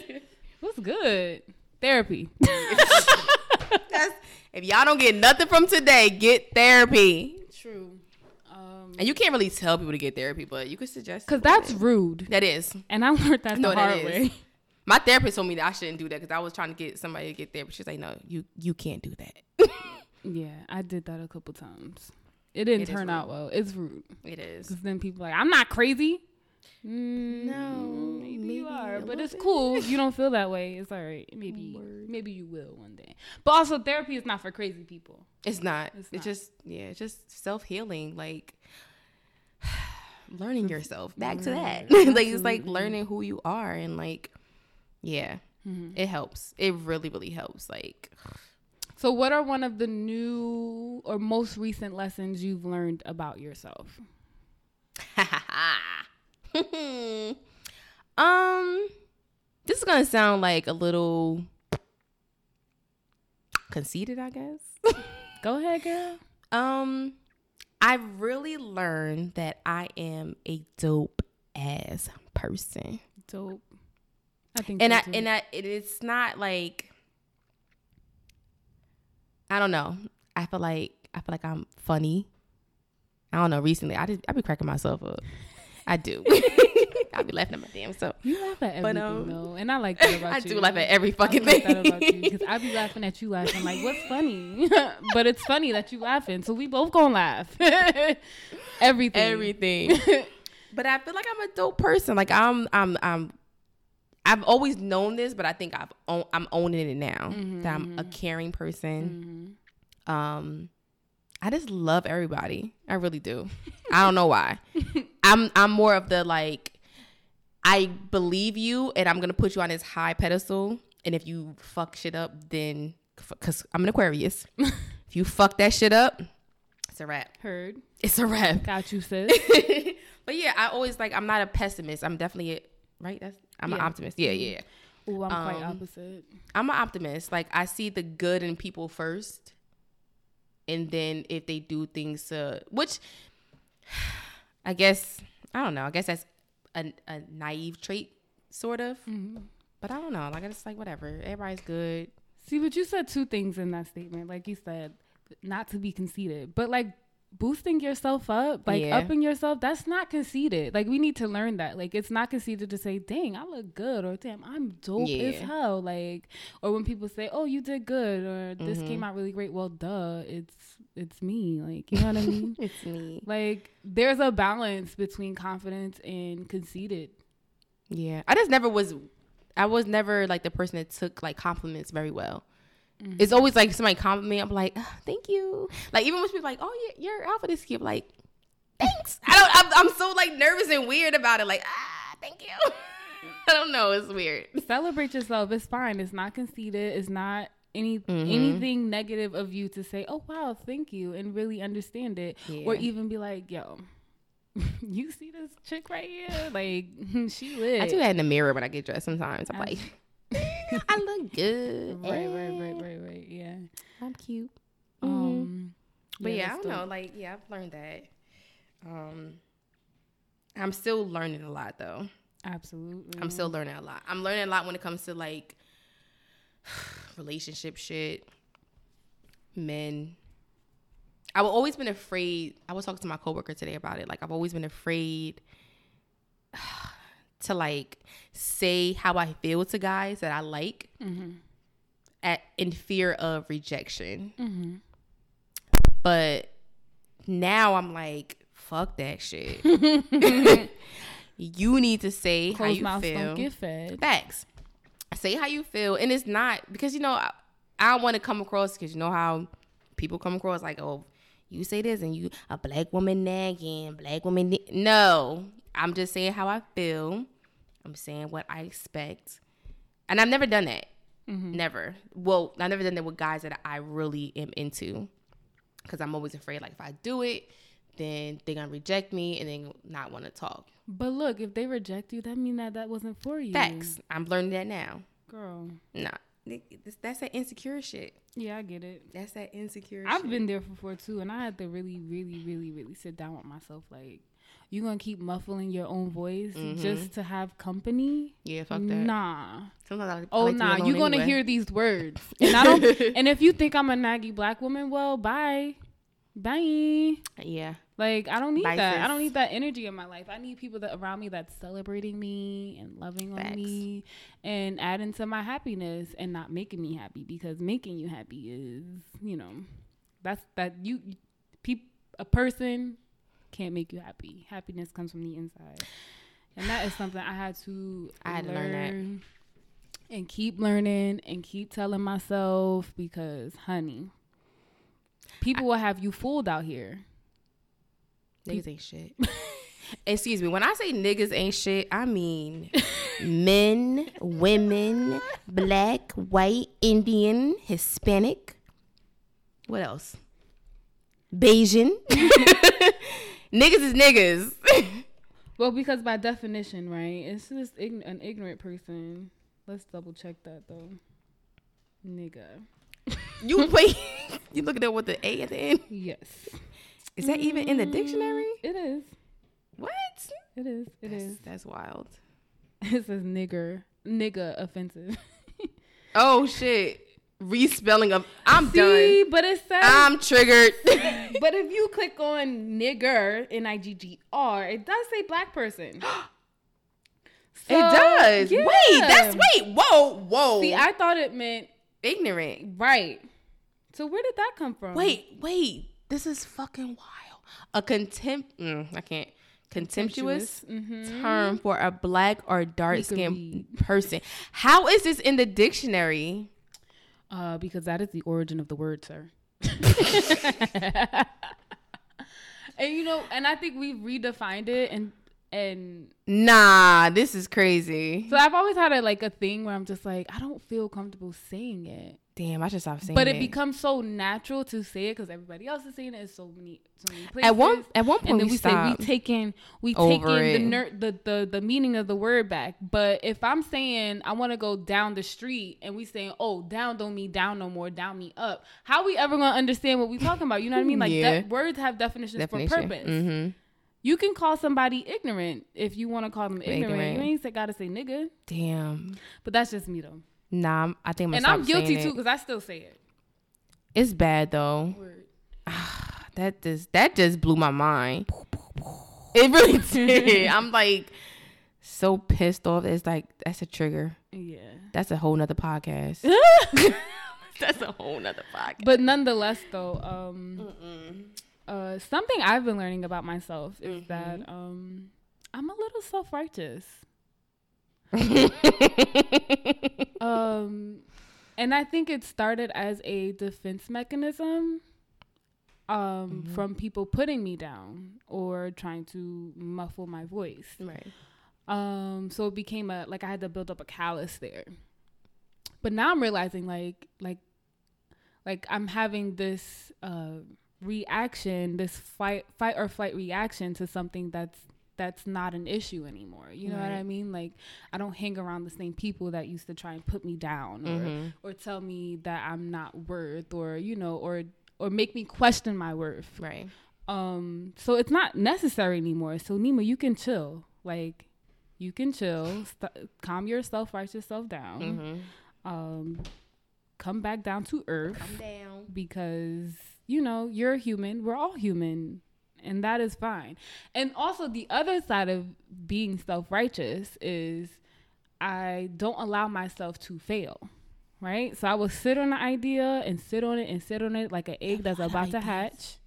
What's good? Therapy. That's, if y'all don't get nothing from today, get therapy. True. Um, And you can't really tell people to get therapy, but you could suggest. Cause it. that's rude, that is. and I learned that No, the hard is. way. My therapist told me that I shouldn't do that because I was trying to get somebody to get therapy. She's like, "No, you you can't do that." Yeah, I did that a couple times. It didn't It is turn out well. It's rude It is. because then people are like, I'm not crazy. Mm, No, maybe, you are, but it's cool. You don't feel that way. It's all right. Maybe, Word. maybe you will one day. But also, therapy is not for crazy people. It's not. It's It's, just yeah, it's just self healing. Like learning yourself. Back to that. Like it's like learning who you are and like yeah, Mhm. it helps. It really really helps. Like So, what are one of the new or most recent lessons you've learned about yourself? um this is gonna sound like a little conceited, I guess. Go ahead, girl. Um, I really learned that I am a dope ass person, Dope. I think, and so I too. and I it's not like I don't know. I feel like I feel like I'm funny. I don't know. Recently, I just I be cracking myself up. I do. I'll be laughing at my damn self. you laugh at But, everything um, though, and I like that about I you. I do laugh at every I fucking like thing about you because I'll be laughing at you laughing. Like, what's funny? but it's funny that you laughing, so we both gonna laugh. Everything. everything. but I feel like I'm a dope person. Like I'm, I'm, I'm. I've always known this, but I think I've own, I'm owning it now. Mhm, That I'm a mhm. caring person. Mhm. Um, I just love everybody. I really do. I don't know why. I'm I'm more of the like. I believe you, and I'm gonna put you on this high pedestal. And if you fuck shit up, then because I'm an Aquarius, if you fuck that shit up, it's a wrap. Heard. It's a wrap. Got you, sis. but yeah, I always like I'm not a pessimist. I'm definitely a, right. That's I'm an optimist. Yeah, yeah. Ooh, I'm quite Um, opposite. I'm an optimist. Like I see the good in people first, and then if they do things, uh, which I guess I don't know. I guess that's a, a naive trait, sort of. Mhm. But I don't know. Like it's like whatever. Everybody's good. See, but you said two things in that statement. Like you said, not to be conceited, but like boosting yourself up, like Yeah. upping yourself, that's not conceited. Like we need to learn that. Like it's not conceited to say, "Dang, I look good," or "Damn, I'm dope as Yeah. hell." Like, or when people say, "Oh, you did good," or "This Mhm. came out really great." Well, duh, it's it's me. Like you know what I mean? It's me. Like there's a balance between confidence and conceited. Yeah, I just never was. I was never like the person that took like compliments very well. Mm-hmm. It's always like somebody compliment. Me. I'm like, "Ah, thank you. Like even when people like, oh, your your outfit is cute. I'm like, thanks. I don't. I'm, I'm so like nervous and weird about it. Like, ah, thank you. I don't know. It's weird. celebrate yourself. It's fine. It's not conceited. It's not any Mhm. anything negative of you to say, "Oh wow, thank you," and really understand it, or even be like, "Yo, you see this chick right here? Like she lit." I do that in the mirror when I get dressed. Sometimes I'm I- like, I look good. Right, right, right, right, right. Yeah. I'm cute. Um. But yeah, I don't know. Like, yeah, I've learned that. Um, I'm still learning a lot though. Absolutely. I'm still learning a lot. I'm learning a lot when it comes to like relationship shit, men. I've always been afraid. I was talking to my coworker today about it. Like I've always been afraid to like say how I feel to guys that I like Mhm. at in fear of rejection. Mhm. But now I'm like, fuck that shit. you need to say how you mouths feel. don't get fed. Facts. Say how you feel, and it's not because you know I, I don't want to come across because you know how people come across like, oh, you say this and you a black woman nagging, black woman. ni-" No, I'm just saying how I feel. I'm saying what I expect, and I've never done that. Mm-hmm. Never. Well, I've never done that with guys that I really am into, because I'm always afraid like if I do it, then they're gonna reject me and then not want to talk. But look, if they reject you, that mean that that wasn't for you. Facts. I'm learning that now. girl. Nah, that's that insecure shit. Yeah, I get it. That's that insecure. I've shit. been there before too, and I had to really, really, really, really sit down with myself. Like, you gonna keep muffling your own voice Mhm. just to have company? Yeah, fuck that. Nah. Sometimes I, Oh like nah, alone you gonna anyway. hear these words, and I don't. and if you think I'm a naggy black woman, well, bye, bye. Yeah, Like I don't need that. I don't need that energy in my life. I need people that around me that's celebrating me and loving on me and adding to my happiness and not making me happy because making you happy is, you know, that's that you people a person can't make you happy. Happiness comes from the inside, and that is something I had to. I had to learn that. and keep learning and keep telling myself because, honey, people will have you fooled out here. Niggas ain't shit. Excuse me. When I say niggas ain't shit, I mean men, women, black, white, Indian, Hispanic. What else? Bayesian. niggas is niggas. Well, because by definition, right? It's just ign- an ignorant person. Let's double check that though. Nigga. you wait. you looking at what the A at the end? Yes. Is that even in the mm, dictionary? It is. What? It is. It that's, is. That's wild. It says nigger. Nigga offensive. Oh shit. Respelling of I'm See, done. but it says I'm triggered. but if you click on nigger, N I G G R, it does say black person. So, it does. yeah. Wait, that's wait. Whoa, whoa. See, I thought it meant ignorant. right. So where did that come from? Wait, wait. This is fucking wild. A contempt. Mm, I can't. Contemptuous Mhm. term for a black or dark skinned person. How is this in the dictionary? Uh, because that is the origin of the word, sir. and you know, and I think we've redefined it, and and Nah, this is crazy. so I've always had a like a thing where I'm just like I don't feel comfortable saying it, Damn, I should stop saying it. but it. it becomes so natural to say it because everybody else is saying it in so many so many places. at one at one point and then we, we, say stopped. we taking we over taking the, ner- the the the meaning of the word back. But if I'm saying I want to go down the street and we saying oh down don't mean down no more down me up, how we ever gonna understand what we talking about? You know what I mean? Like Yeah. de- words have definitions Definition. for purpose. Mm-hmm. You can call somebody ignorant if you want to call them ignorant. Ignorant. You ain't say, gotta say nigga. Damn. But that's just me though, Nah, I'm- I think I'm gonna and stop I'm guilty too because I still say it. It's bad though. Word. That just that just blew my mind. It really did. I'm like so pissed off. It's like that's a trigger. Yeah. That's a whole nother podcast. that's a whole nother podcast. But nonetheless, though, um, uh, something I've been learning about myself is Mhm. that um, I'm a little self righteous. Um, and I think it started as a defense mechanism um, Mhm. from people putting me down or trying to muffle my voice. right. Um, so it became a like I had to build up a callus there. But now I'm realizing like like like I'm having this uh reaction, this fight fight or flight reaction to something that's that's not an issue anymore. You know what I mean? Like I don't hang around the same people that used to try and put me down or Mhm. or tell me that I'm not worth or you know or or make me question my worth. Right. Um, so it's not necessary anymore. So Neema, you can chill. Like, you can chill. St- calm yourself, write yourself down. Mm-hmm. Um, come back down to earth I'm down. because you know you're a human. We're all human, and that is fine. And also, the other side of being self righteous is I don't allow myself to fail. Right, so I will sit on an idea and sit on it and sit on it like an egg that's about to hatch,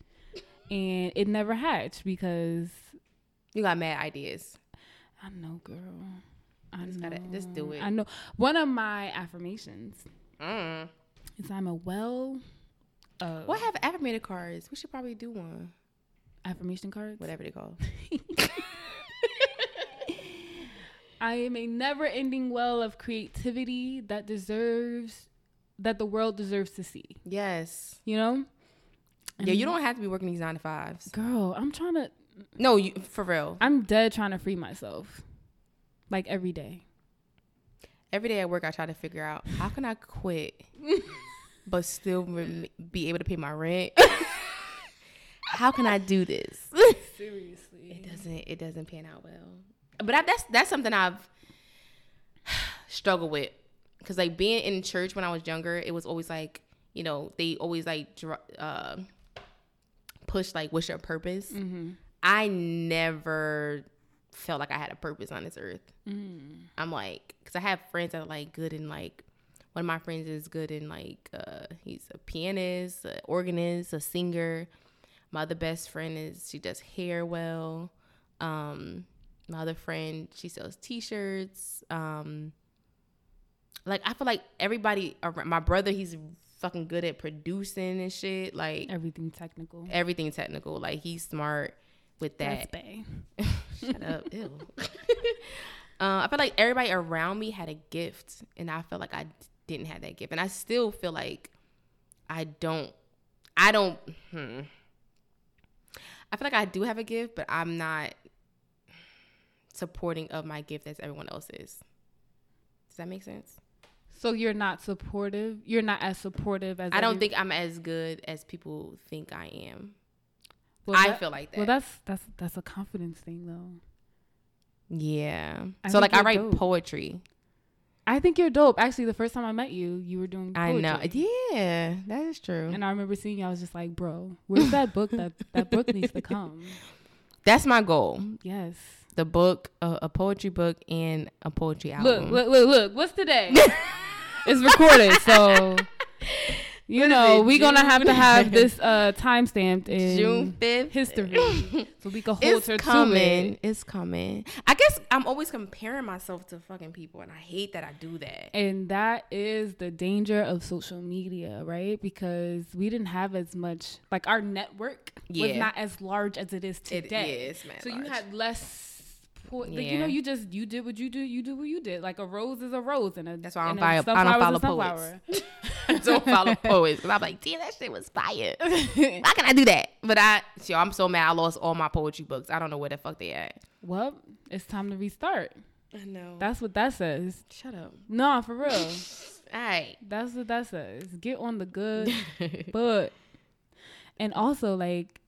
and it never hatched because You got mad ideas. I know, girl. I Just know. gotta- just do it. I know. One of my affirmations Mm. is I'm a well. Uh, What have affirmative cards? We should probably do one. Affirmation cards? Whatever they call. I am a never-ending well of creativity that deserves that the world deserves to see. Yes. You know? Yeah, you don't have to be working these nine to fives. Girl, I'm trying to. No, you for real. I'm dead trying to free myself, like every day. Every day at work, I try to figure out how can I quit, but still be able to pay my rent. how can I do this? Seriously. it doesn't. It doesn't pan out well. But I, that's that's something I've struggled with because like being in church when I was younger, it was always like you know they always like uh, push like what's your purpose. Mm-hmm. I never felt like I had a purpose on this earth. Mm. I'm like, because I have friends that are like good in like, one of my friends is good in like, uh, he's a pianist, an organist, a singer. My other best friend is she does hair well. Um, my other friend she sells t-shirts. Um, like I feel like everybody. around- My brother he's fucking good at producing and shit. Like Everything technical. everything technical. Like he's smart with that. Shut up. Ew. uh, I feel like everybody around me had a gift, and I felt like I didn't have that gift, and I still feel like I don't. I don't. Hmm. I feel like I do have a gift, but I'm not supporting of my gift as everyone else is. Does that make sense? So you're not supportive. You're not as supportive as I don't think I'm as good as people think I am. Well, I that- feel like that. Well, that's that's that's a confidence thing, though. yeah. I so like I write dope. poetry. I think you're dope. Actually, the first time I met you, you were doing. I know. Yeah, that is true. And I remember seeing you. I was just like, bro, where's that book? That that book needs to come. That's my goal. Yes. The book, uh, a poetry book, and a poetry album. Look, look, look, look. What's today? it's recorded, so you know it, we gonna have to have this uh time stamped in June fifth. history, so we can hold It's her to coming. it. It's coming. I guess I'm always comparing myself to fucking people, and I hate that I do that. And that is the danger of social media, right? Because we didn't have as much, like our network was not as large as it is today. is, man. so you had less. Po- like, you know, you just you did what you do, you do what you did. Like a rose is a rose, and a That's why I don't and a follow- I don't sunflower is a follow sunflower. I don't follow poets because I'm like, damn, that shit was fire. How can I do that? But I, yo, I'm so mad. I lost all my poetry books. I don't know where the fuck they at. Well, it's time to restart. I know. That's what that says. Shut up. No, for real. All right. That's what that says. Get on the good foot. And also, like,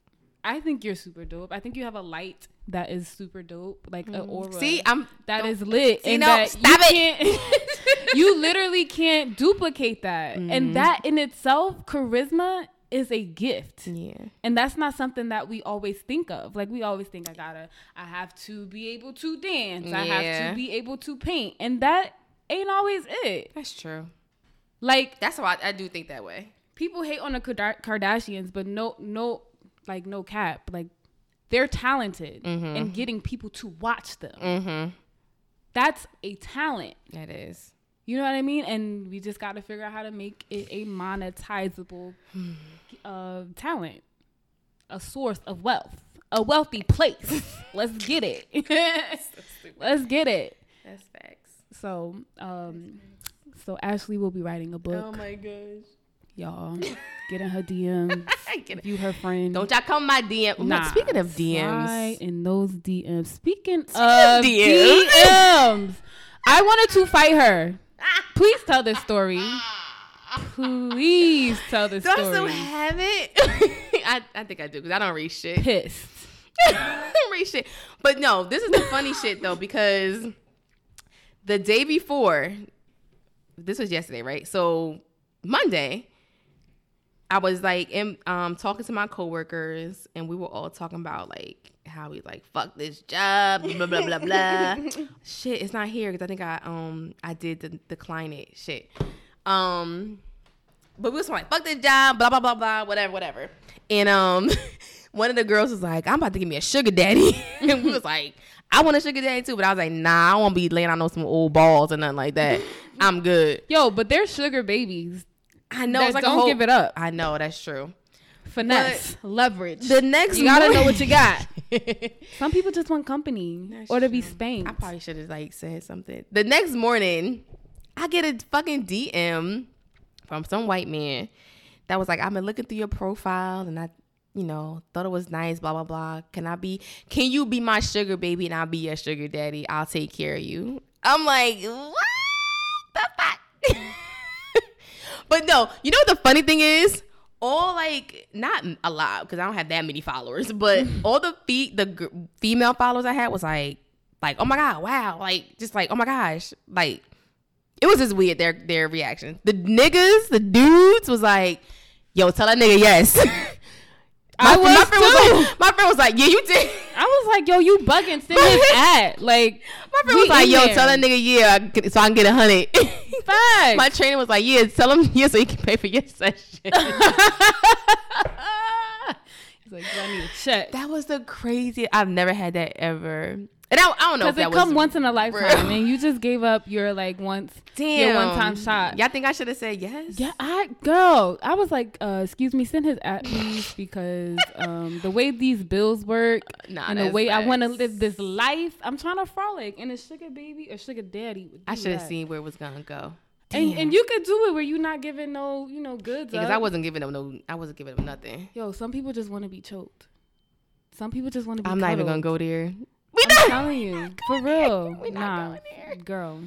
I think you're super dope. I think you have a light that is super dope, like an aura. Mm-hmm. See, I'm that lit, See, and no, that stop you it. you literally can't duplicate that, Mm-hmm. and that in itself, charisma is a gift. yeah. And that's not something that we always think of. Like we always think I gotta I have to be able to dance. I have to be able to paint. And that ain't always it. That's true. Like That's why I, I do think that way. people hate on the Kardashians, but no no like no cap. Like they're talented in getting people to watch them. Mm-hmm. That's a talent. That is. You know what I mean? And we just got to figure out how to make it a monetizable uh, talent, a source of wealth, a wealthy place. Let's get it. Let's get it. That's facts. So, um, so Ashley will be writing a book. Oh my gosh. Y'all get in her DMs. I get. You her friend. Don't y'all come my DM. Nah, speaking of slide DMs, in those DMs. Speaking of of DMs. DMs, I wanted to fight her. Please tell this story. Please tell this do I story. still have it? I, I think I do because I don't read shit. Pissed. I don't read shit. But no, this is the funny shit though because the day before, this was yesterday, right? So Monday, I was like in, um talking to my coworkers and we were all talking about like how we like fuck this job, blah blah blah blah. shit, it's not here because I think I um I did de- decline it. Shit. Um but we was like, fuck this job, blah blah blah blah, whatever, whatever. And um one of the girls was like, I'm about to give me a sugar daddy. and we was like, I want a sugar daddy too, but I was like, nah, I won't be laying on some old balls or nothing like that. I'm good. Yo, but they're sugar babies. I know it's like don't whole- give it up. I know that's true. Finesse, leverage. The next you gotta know what you got. Some people just want company That's or to be spanked. I probably should have like said something. The next morning, I get a fucking DM from some white man that was like, "I've been looking through your profile and I, you know, thought it was nice. Blah blah blah. Can I be? Can you be my sugar baby and I'll be your sugar daddy? I'll take care of you." I'm like, what the fuck? But no, you know what the funny thing is? All like not a lot because I don't have that many followers, but all the fe- the g- female followers I had was like, like oh my god, wow, like just like oh my gosh, like it was just weird their their reaction. The niggas, the dudes was like, yo, tell that nigga yes. I was my friend was too. like, my friend was like, yeah, you did. I was like, yo, you bugging. Send his ad. Like, My friend was like, yo, there. tell that nigga yeah, I so I can get a hundred. Facts. My trainer was like, yeah, tell him yeah, so he can pay for your session. It's like, I need a check. That was the craziest. I've never had that ever. And I, I don't know if Because it come once in a lifetime, and you just gave up your like once damn your one time shot. Y'all think I should have said yes? Yeah, I girl, I was like, uh, excuse me, send his at please because um the way these bills work Nah, and the way I want to live this life, I'm trying to frolic, and a sugar baby or sugar daddy. Would I should have seen where it was gonna go. And, and you could do it where you're not giving no, you know, goods. because up. I wasn't giving them no. I wasn't giving them nothing. Yo, some people just want to be choked. Some people just want to be. I'm not even gonna go there. I'm telling you, for real. Nah, going there. girl,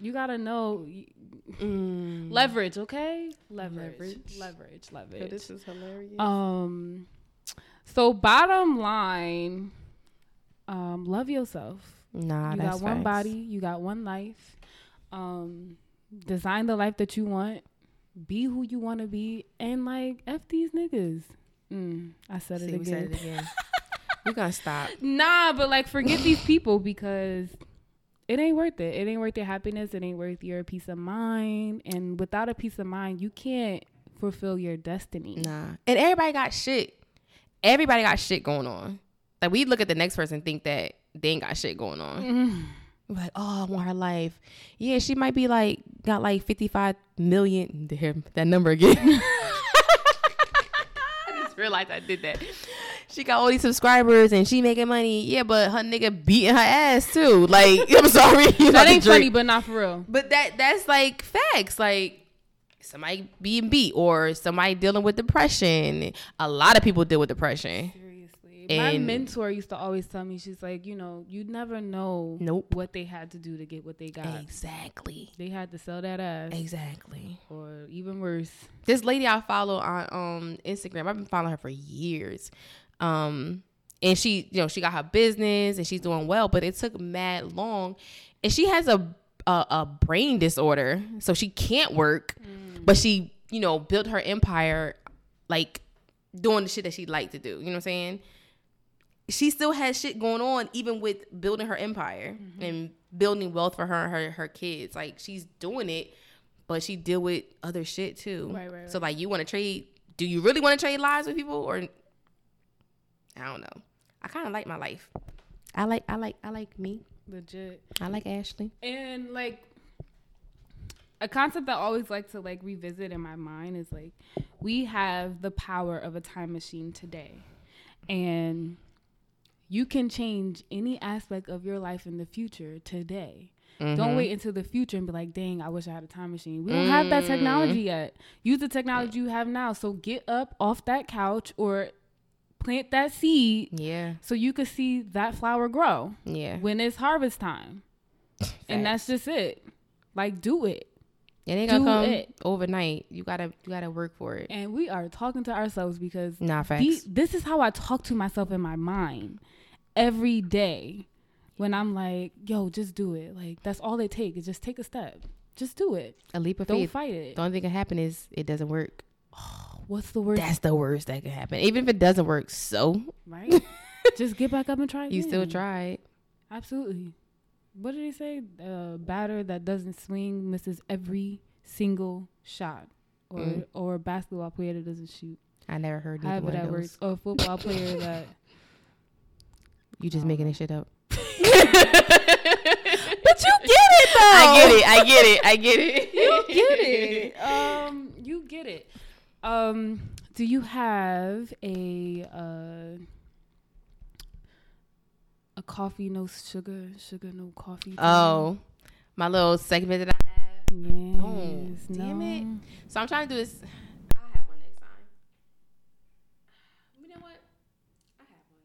you gotta know Mm. leverage, okay? Leverage, Leverage. leverage, leverage. this is hilarious. Um, so bottom line, um, love yourself. nah, you got one facts. body, you got one life. Um, design the life that you want. Be who you want to be, and like f these niggas. Mm, I said See, it we said it again. We're gonna stop. Nah, but like forget these people because it ain't worth it. It ain't worth your happiness. It ain't worth your peace of mind. And without a peace of mind, you can't fulfill your destiny. Nah. And everybody got shit. Everybody got shit going on. Like we look at the next person and think that they ain't got shit going on. Mm. We're like, oh, I want her life. Yeah, she might be like got like fifty five million. Damn, that number again. I just realized I did that. She got all these subscribers and she making money. Yeah, but her nigga beating her ass too. Like, I'm sorry. That ain't funny, but not for real. But that that's like facts. Like somebody being beat or somebody dealing with depression. A lot of people deal with depression. Seriously. My And- mentor used to always tell me, she's like, you know, you never know Nope. what they had to do to get what they got. Exactly. They had to sell that ass. Exactly. Or even worse. This lady I follow on um Instagram, I've been following her for years. Um and she, you know, she got her business and she's doing well, but it took mad long. And she has a a, a brain disorder, so she can't work, but she, you know, built her empire like doing the shit that she liked to do. You know what I'm saying? She still has shit going on even with building her empire and building wealth for her and her her kids. Like she's doing it, but she deal with other shit too. Right, right, So like you want to trade do you really want to trade lives with people or I don't know. I kind of like my life. I like I like I like me. Legit. I like Ashley. And like a concept I always like to like revisit in my mind is like we have the power of a time machine today. And you can change any aspect of your life in the future today. Don't wait mm-hmm. until the future and be like, dang, I wish I had a time machine. We don't have that mm. technology yet. Use the technology you have now. So get up off that couch or plant that seed Yeah. so you can see that flower grow Yeah. when it's harvest time. And that's just it. Like do it. It ain't gonna come it. overnight. You gotta you gotta work for it. And we are talking to ourselves because Nah, facts. the- this is how I talk to myself in my mind every day when I'm like, yo, just do it. Like that's all it takes is just take a step. Just do it. a leap of faith. Don't fight it. The only thing that can happen is it doesn't work. What's the worst? That's the worst that can happen. Even if it doesn't work, so right? just get back up and try. you still again. tried. Absolutely. What did he say? A batter that doesn't swing misses every single shot, or Mm. or a basketball player that doesn't shoot. I never heard either one that of works. Or a football player that. You just making this shit up. But you get it though. I get it. I get it. I get it. You get it. Um, you get it. Um, do you have a uh a coffee no sugar, sugar no coffee? Oh, my little segment that I have. yes. Oh, damn it. So I'm trying to do this. I'll have one next time. You know what? I have one.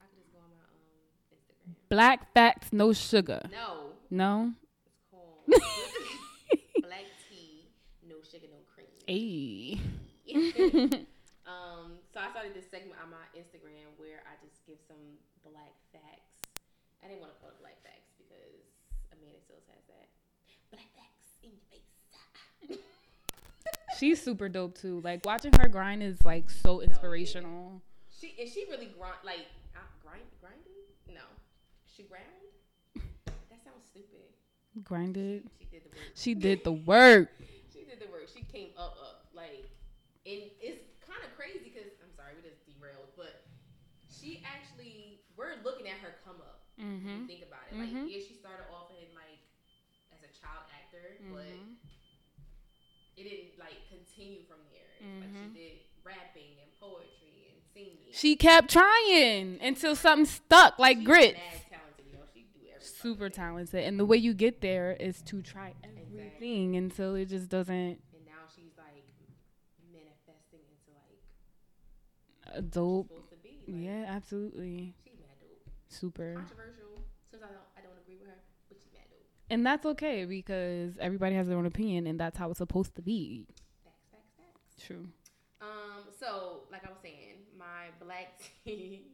I can just go on my um Instagram. Black facts, no sugar. No, No. it's called black tea, no sugar, no cream. Hey. um, so I started this segment on my Instagram where I just give some black facts. I didn't want to call it black facts because Amanda still has that. Black facts in your face. She's super dope too. Like watching her grind is like so inspirational. She and she really grind like uh, grind grinding? No, she ground. That sounds stupid. Grinded. She did the work. She did the work. Did the work. She came up up like, and it's kind of crazy because I'm sorry we just derailed, but she actually we're looking at her come up. Mm-hmm. think about it, Mhm. like yeah, she started off in like as a child actor, but Mm-hmm. it didn't like continue from there. Like she did rapping and poetry and singing. She kept trying until something stuck, like grits. Mad talented, yo. She do every Super talented, and the way you get there is to try everything until it just doesn't And now she's like manifesting into like dope. supposed to be. Like, Yeah, absolutely. She's mad dope. Super. Controversial. Sometimes I don't, I don't agree with her, but she's mad dope. And that's okay because everybody has their own opinion, and that's how it's supposed to be. Facts, facts, facts. True. Um, so like I was saying, my black tea,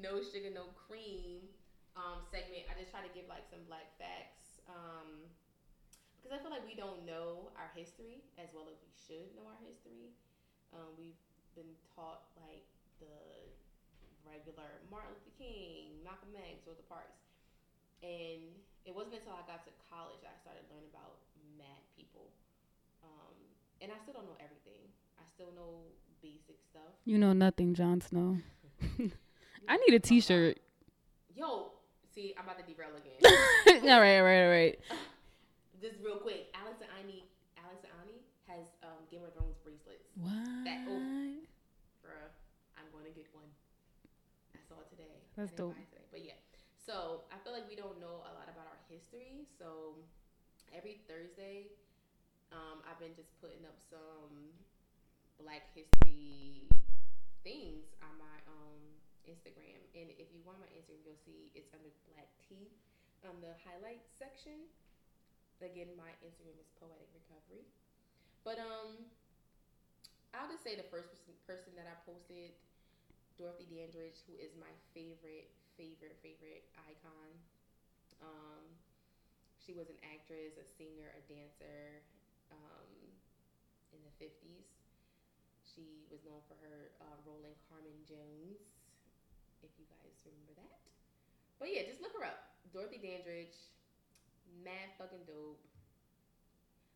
no sugar, no cream, um, segment. I just try to give like some black facts. Um, because I feel like we don't know our history as well as we should know our history. Um, we've been taught like the regular Martin Luther King, Malcolm X, Rosa Parks, and it wasn't until I got to college that I started learning about mad people. Um, and I still don't know everything. I still know basic stuff. You know nothing, Jon Snow. I need a T-shirt. Yo, see, I'm about to derail again. all right, all right, all right. Just real quick, Alex and Ani, Alex and Ani has um, Game of Thrones bracelets. What? That- oh. Bruh, I'm going to get one. I saw it today. That's dope. today, But yeah, so I feel like we don't know a lot about our history. So every Thursday, um, I've been just putting up some Black history things on my um Instagram. And if you want my Instagram, you'll see it's under Black Tea on the highlights section. Again, my Instagram is Poetic Recovery. But um, I'll just say the first person, person that I posted, Dorothy Dandridge, who is my favorite, favorite, favorite icon. Um, she was an actress, a singer, a dancer um, in the 50s. She was known for her uh, role in Carmen Jones, if you guys remember that. But yeah, just look her up. Dorothy Dandridge, mad fucking dope.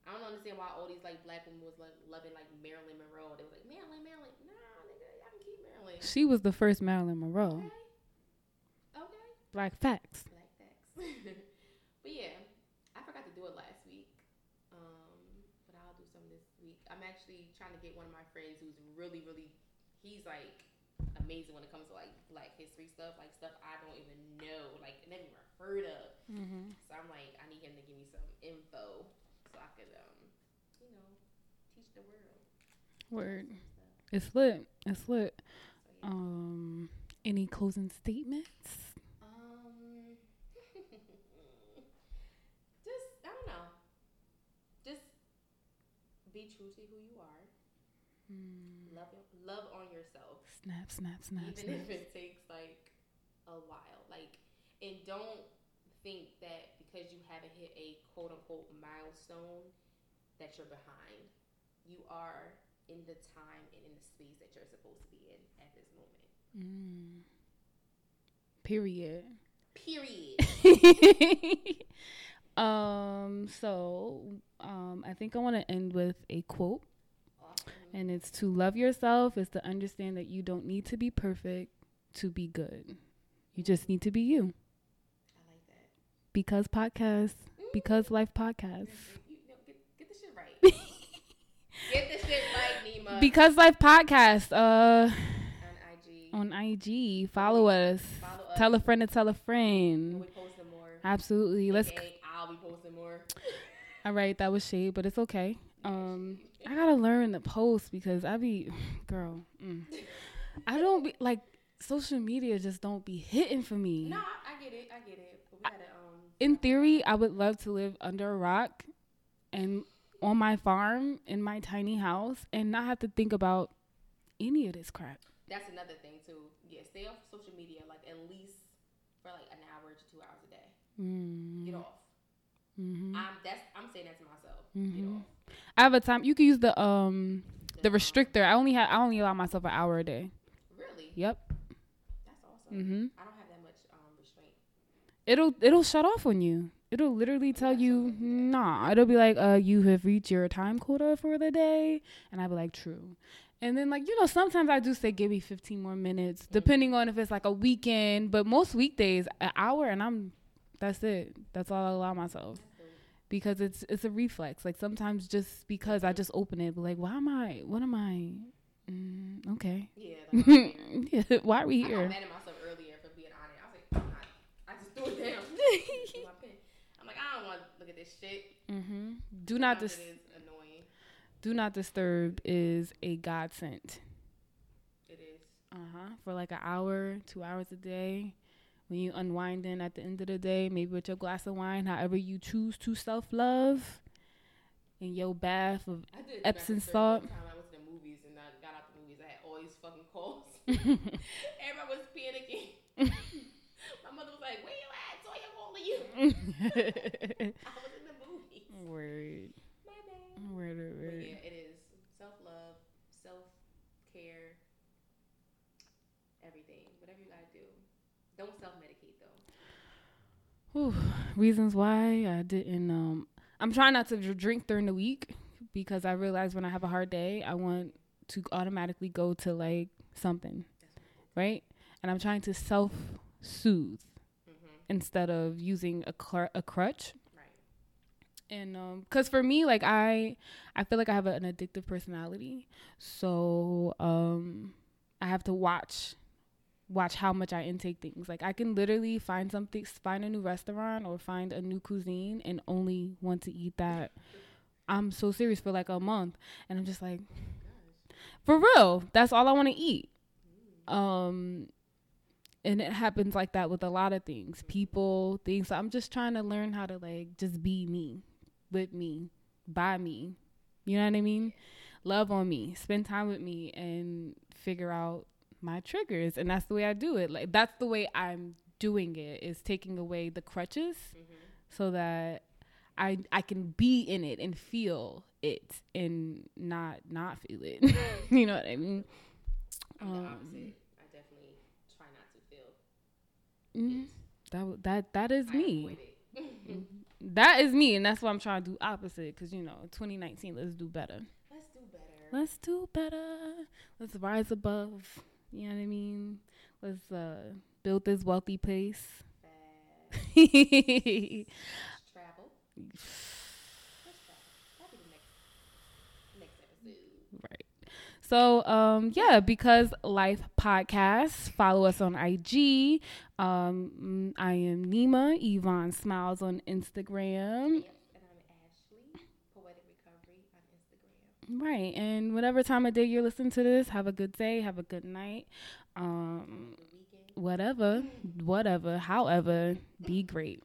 I don't understand why all these like black women was like loving like Marilyn Monroe. They were like Marilyn, Marilyn. Nah, nigga, y'all can keep Marilyn. She was the first Marilyn Monroe. Okay. Okay. Black facts. Black facts. but yeah, I forgot to do it last week. Um, but I'll do some this week. I'm actually trying to get one of my friends who's really, really, he's like amazing when it comes to like Black history stuff, like stuff I don't even know, like never even heard of. Mm-hmm. So I'm like, I need him to give me some info so I could, um, you know, teach the world. Word. It's lit. It's lit. So yeah. Um, any closing statements? Um, just I don't know. Just be true to who you are. Love love on yourself, Snap, snap, snap, even snap. if it takes like a while. Like, and don't think that because you haven't hit a quote unquote milestone that you're behind. You are in the time and in the space that you're supposed to be in at this moment. Mm. Period. Period. um. So, um, I think I want to end with a quote. And it's to love yourself is to understand that you don't need to be perfect to be good. You just need to be you. I like that. Because podcast. Because life podcast. You, you know, get, get the shit right. get the shit right, Neema. Because life podcast. Uh, on IG. on IG, follow us. Follow us. Tell a friend to tell a friend. we posting more. Absolutely. Let's. I'll be posting more. All right, that was shade, but it's okay. Um, I gotta learn the post because I be, girl, mm. I don't be like social media just don't be hitting for me. No, I, I get it. I get it. But we gotta um. In theory, I would love to live under a rock and on my farm in my tiny house and not have to think about any of this crap. That's another thing too. Yeah, stay off social media like at least for like an hour to two hours a day. Mm, Get off. hmm I'm that's I'm saying that to myself. Get Mhm. off. I have a time. You can use the um the restrictor. I only have I only allow myself an hour a day. Really? Yep. That's awesome. Mm-hmm. I don't have that much um restraint. it'll it'll shut off on you. It'll literally tell you, nah. It'll be like, uh, you have reached your time quota for the day, and I'll be like, true. And then like, you know, sometimes I do say give me 15 more minutes, depending on if it's like a weekend. But most weekdays, an hour and I'm that's it. That's all I allow myself. Because it's it's a reflex. Like sometimes just because I just open it, but like, why am I what am I mm, okay. Yeah. Like, yeah, why are we here? I got mad at myself earlier for being on it. I was like, I'm not. I just threw it down. I'm like, I don't want to look at this shit. Mm-hmm. Do not Sometimes dis- annoying. do not disturb is a godsend. It is. Uh huh. For like an hour, two hours a day. When you unwind unwinding at the end of the day, maybe with your glass of wine, however you choose to self love, in your bath of Epsom in salt. Time I went to the movies and I got out the movies. I had all these fucking calls. Everybody was panicking. My mother was like, "Where you at? So I'm calling you." I was in the movies. word, My bad. word, But word. yeah, it is self love, self care, everything. Whatever you gotta do. Don't self medicate though. Whew. Reasons why I didn't. Um, I'm trying not to drink during the week because I realize when I have a hard day, I want to automatically go to like something, right? And I'm trying to self soothe Mm-hmm. instead of using a cr- a crutch. Right. and um because for me like i i feel like i have an addictive personality so um i have to watch watch how much i intake things. Like i can literally find something find a new restaurant or find a new cuisine and only want to eat that. I'm so serious for like a month. And i'm just like for real that's all i want to eat. Um and it happens like that with a lot of things people things. So i'm just trying to learn how to like just be me with me by me. You know what i mean? Love on me spend time with me and figure out my triggers and that's the way i do it like that's the way i'm doing it is taking away the crutches so that i i can be in it and feel it and not not feel it you know what i mean I'm the Um, opposite. I definitely try not to feel it. that that that is I me. That is me, and that's why I'm trying to do opposite. Cause you know, 2019, let's do better. Let's do better. Let's do better. Let's rise above. You know what I mean? Let's uh, build this wealthy place. Right. travel. Let's travel. That'll be the next next episode. So um, yeah, because Life Podcast. Follow us on IG. Um, I am Neema Yvonne Smiles on Instagram. Yep. And I'm Ashley, Poetic Recovery on Instagram. Right, and whatever time of day you're listening to this, have a good day, have a good night. Um, whatever, whatever, however, be great.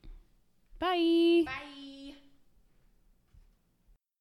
Bye. Bye.